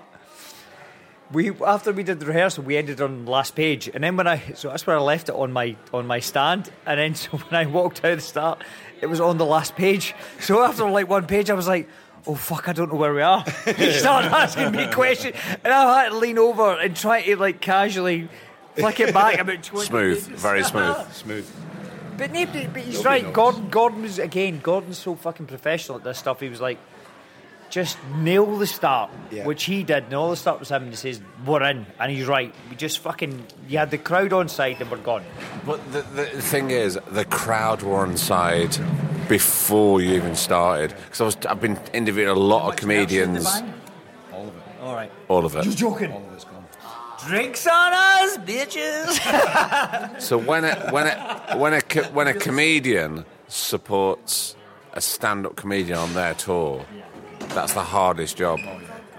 we after we did the rehearsal, we ended on the last page, and then when I so that's where I left it on my on my stand, and then so when I walked out the start, it was on the last page. So after like one page, I was like. Oh fuck! I don't know where we are. he started asking me questions, and I had to lean over and try to like casually flick it back about twenty. Smooth, pages. very smooth. Smooth. But, nobody, but he's right. Gordon, Gordon was again. Gordon's so fucking professional at this stuff. He was like, just nail the start, Yeah. which he did. And all the start was him. And he says, "We're in," and he's right. We just fucking. You had the crowd on side, and we're gone. But the, the thing is, the crowd were on side before you even started. Because I was, I've been interviewing a lot of comedians. All of it. All right. All of it. You're joking. All of it's gone. Drinks on us, bitches. So when a, when a, when a when a comedian supports a stand-up comedian on their tour, that's the hardest job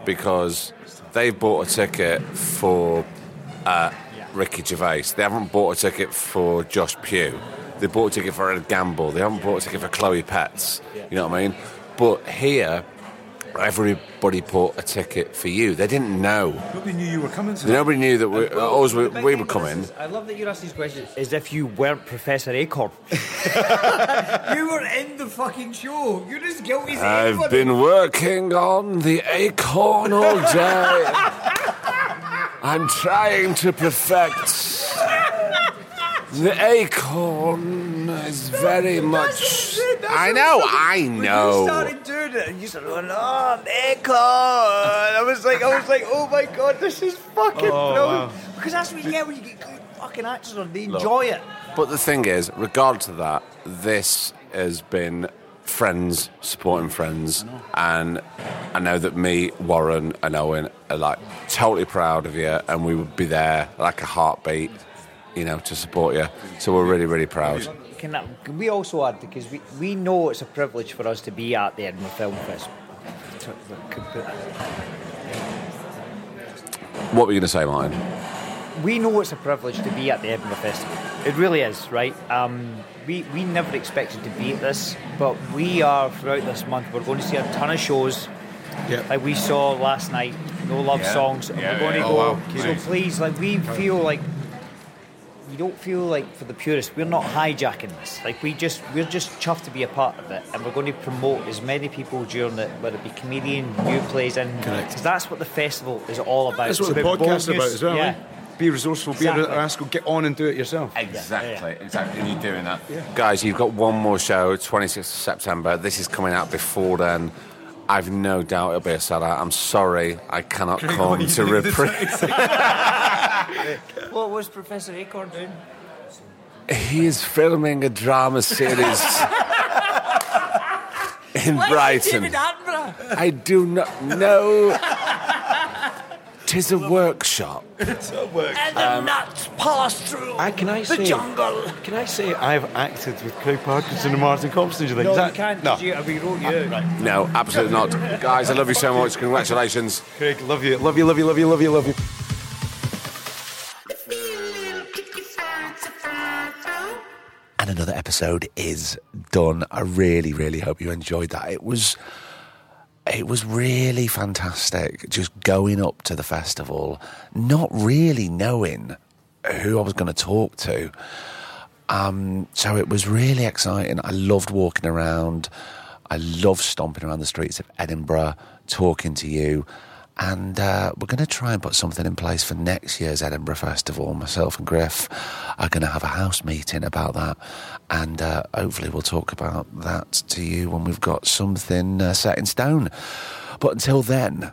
because they've bought a ticket for uh, Ricky Gervais. They haven't bought a ticket for Josh Pugh. They bought a ticket for Ed Gamble. They haven't bought a ticket for Chloe Petts. You know what I mean? But here, everybody bought a ticket for you. They didn't know. Nobody knew you were coming to Nobody knew that we, uh, always we, we were coming. I love that you're asking these questions as if you weren't Professor Acorn. you were in the fucking show. You're as guilty as I've anyone. been working on the acorn all day. I'm trying to perfect. The acorn is very much. I know, I When you know. started doing it, and you started going, "Oh, Acorn!" I was like, I was like, "Oh my god, this is fucking Oh, brilliant!" wow. Because that's what you get when you get good fucking actors on. They enjoy it. But the thing is, regard to that, this has been friends supporting friends, and I know that me, Warren, and Owen are like totally proud of you, and we would be there like a heartbeat, you know, to support you. So we're really, really proud. Can, that, can we also add because we, we know it's a privilege for us to be at the Edinburgh Film Festival. What were you going to say, Martin? we know it's a privilege to be at the Edinburgh Festival. It really is, right? Um, we, we never expected to be at this, but we are throughout this month. We're going to see a ton of shows. Yep. Like we saw last night, No Love Yeah. Songs. and Yeah, we're going yeah. to Oh, go. wow. So please, like we feel like you don't feel like for the purists, we're not hijacking this. Like we just we're just chuffed to be a part of it, and we're going to promote as many people during it, whether it be comedian, new plays, and Correct. because that's what the festival is all about. That's It's what the about podcast's boldness. about as well. Yeah. eh? Be resourceful, be Exactly. a rascal, get on and do it yourself. Exactly, exactly. And you're doing that. Guys, you've got one more show, 26th of September. This is coming out before then. I've no doubt it'll be a sellout. I'm sorry, I cannot come to reprise. What was Professor Acorn doing? He is filming a drama series in Brighton. I do not know. Tis a workshop. It's a workshop. And the um, nuts pass through I, can I the jungle. Can I say I've acted with Craig Parkinson and Martin Compston? Do you think? No, Is you that- can't. No. 'cause You, we wrote you out. No, absolutely not. Guys, I love you so much. Congratulations. Craig, love you, love you, love you, love you, love you, love you. And another episode is done. I really, really hope you enjoyed that. It was it was really fantastic just going up to the festival, not really knowing who I was going to talk to. Um, so it was really exciting. I loved walking around. I love stomping around the streets of Edinburgh, talking to you. And uh, we're going to try and put something in place for next year's Edinburgh Festival. Myself and Griff are going to have a house meeting about that. And uh, hopefully, we'll talk about that to you when we've got something uh, set in stone. But until then,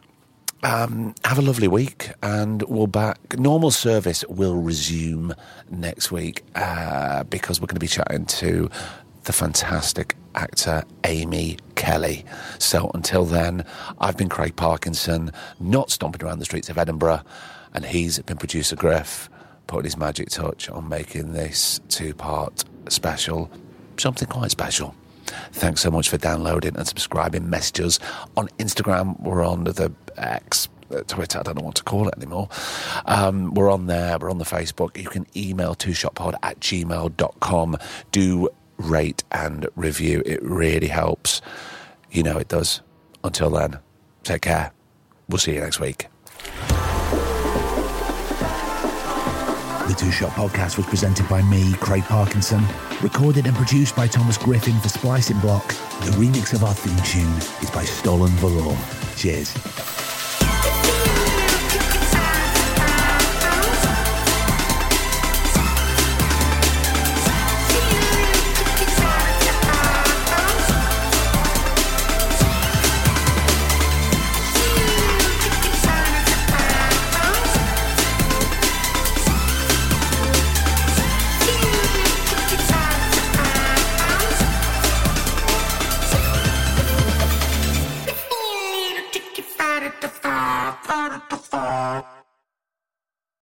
um, have a lovely week, and we'll back. Normal service will resume next week uh, because we're going to be chatting to the fantastic actor Amy Kelly. So until then, I've been Craig Parkinson, not stomping around the streets of Edinburgh, and he's been producer Griff, putting his magic touch on making this two-part special something quite special. Thanks so much for downloading and subscribing. Messages on Instagram. We're on the X, uh, Twitter. I don't know what to call it anymore. Um, we're on there. We're on the Facebook. You can email twoshotpod at gmail.com. Do rate and review. It really helps. You know it does. Until then, take care. We'll see you next week. The Two Shot Podcast was presented by me, Craig Parkinson. Recorded and produced by Thomas Griffin for Splicing Block. The remix of our theme tune is by Stolen Valor. Cheers. Microphone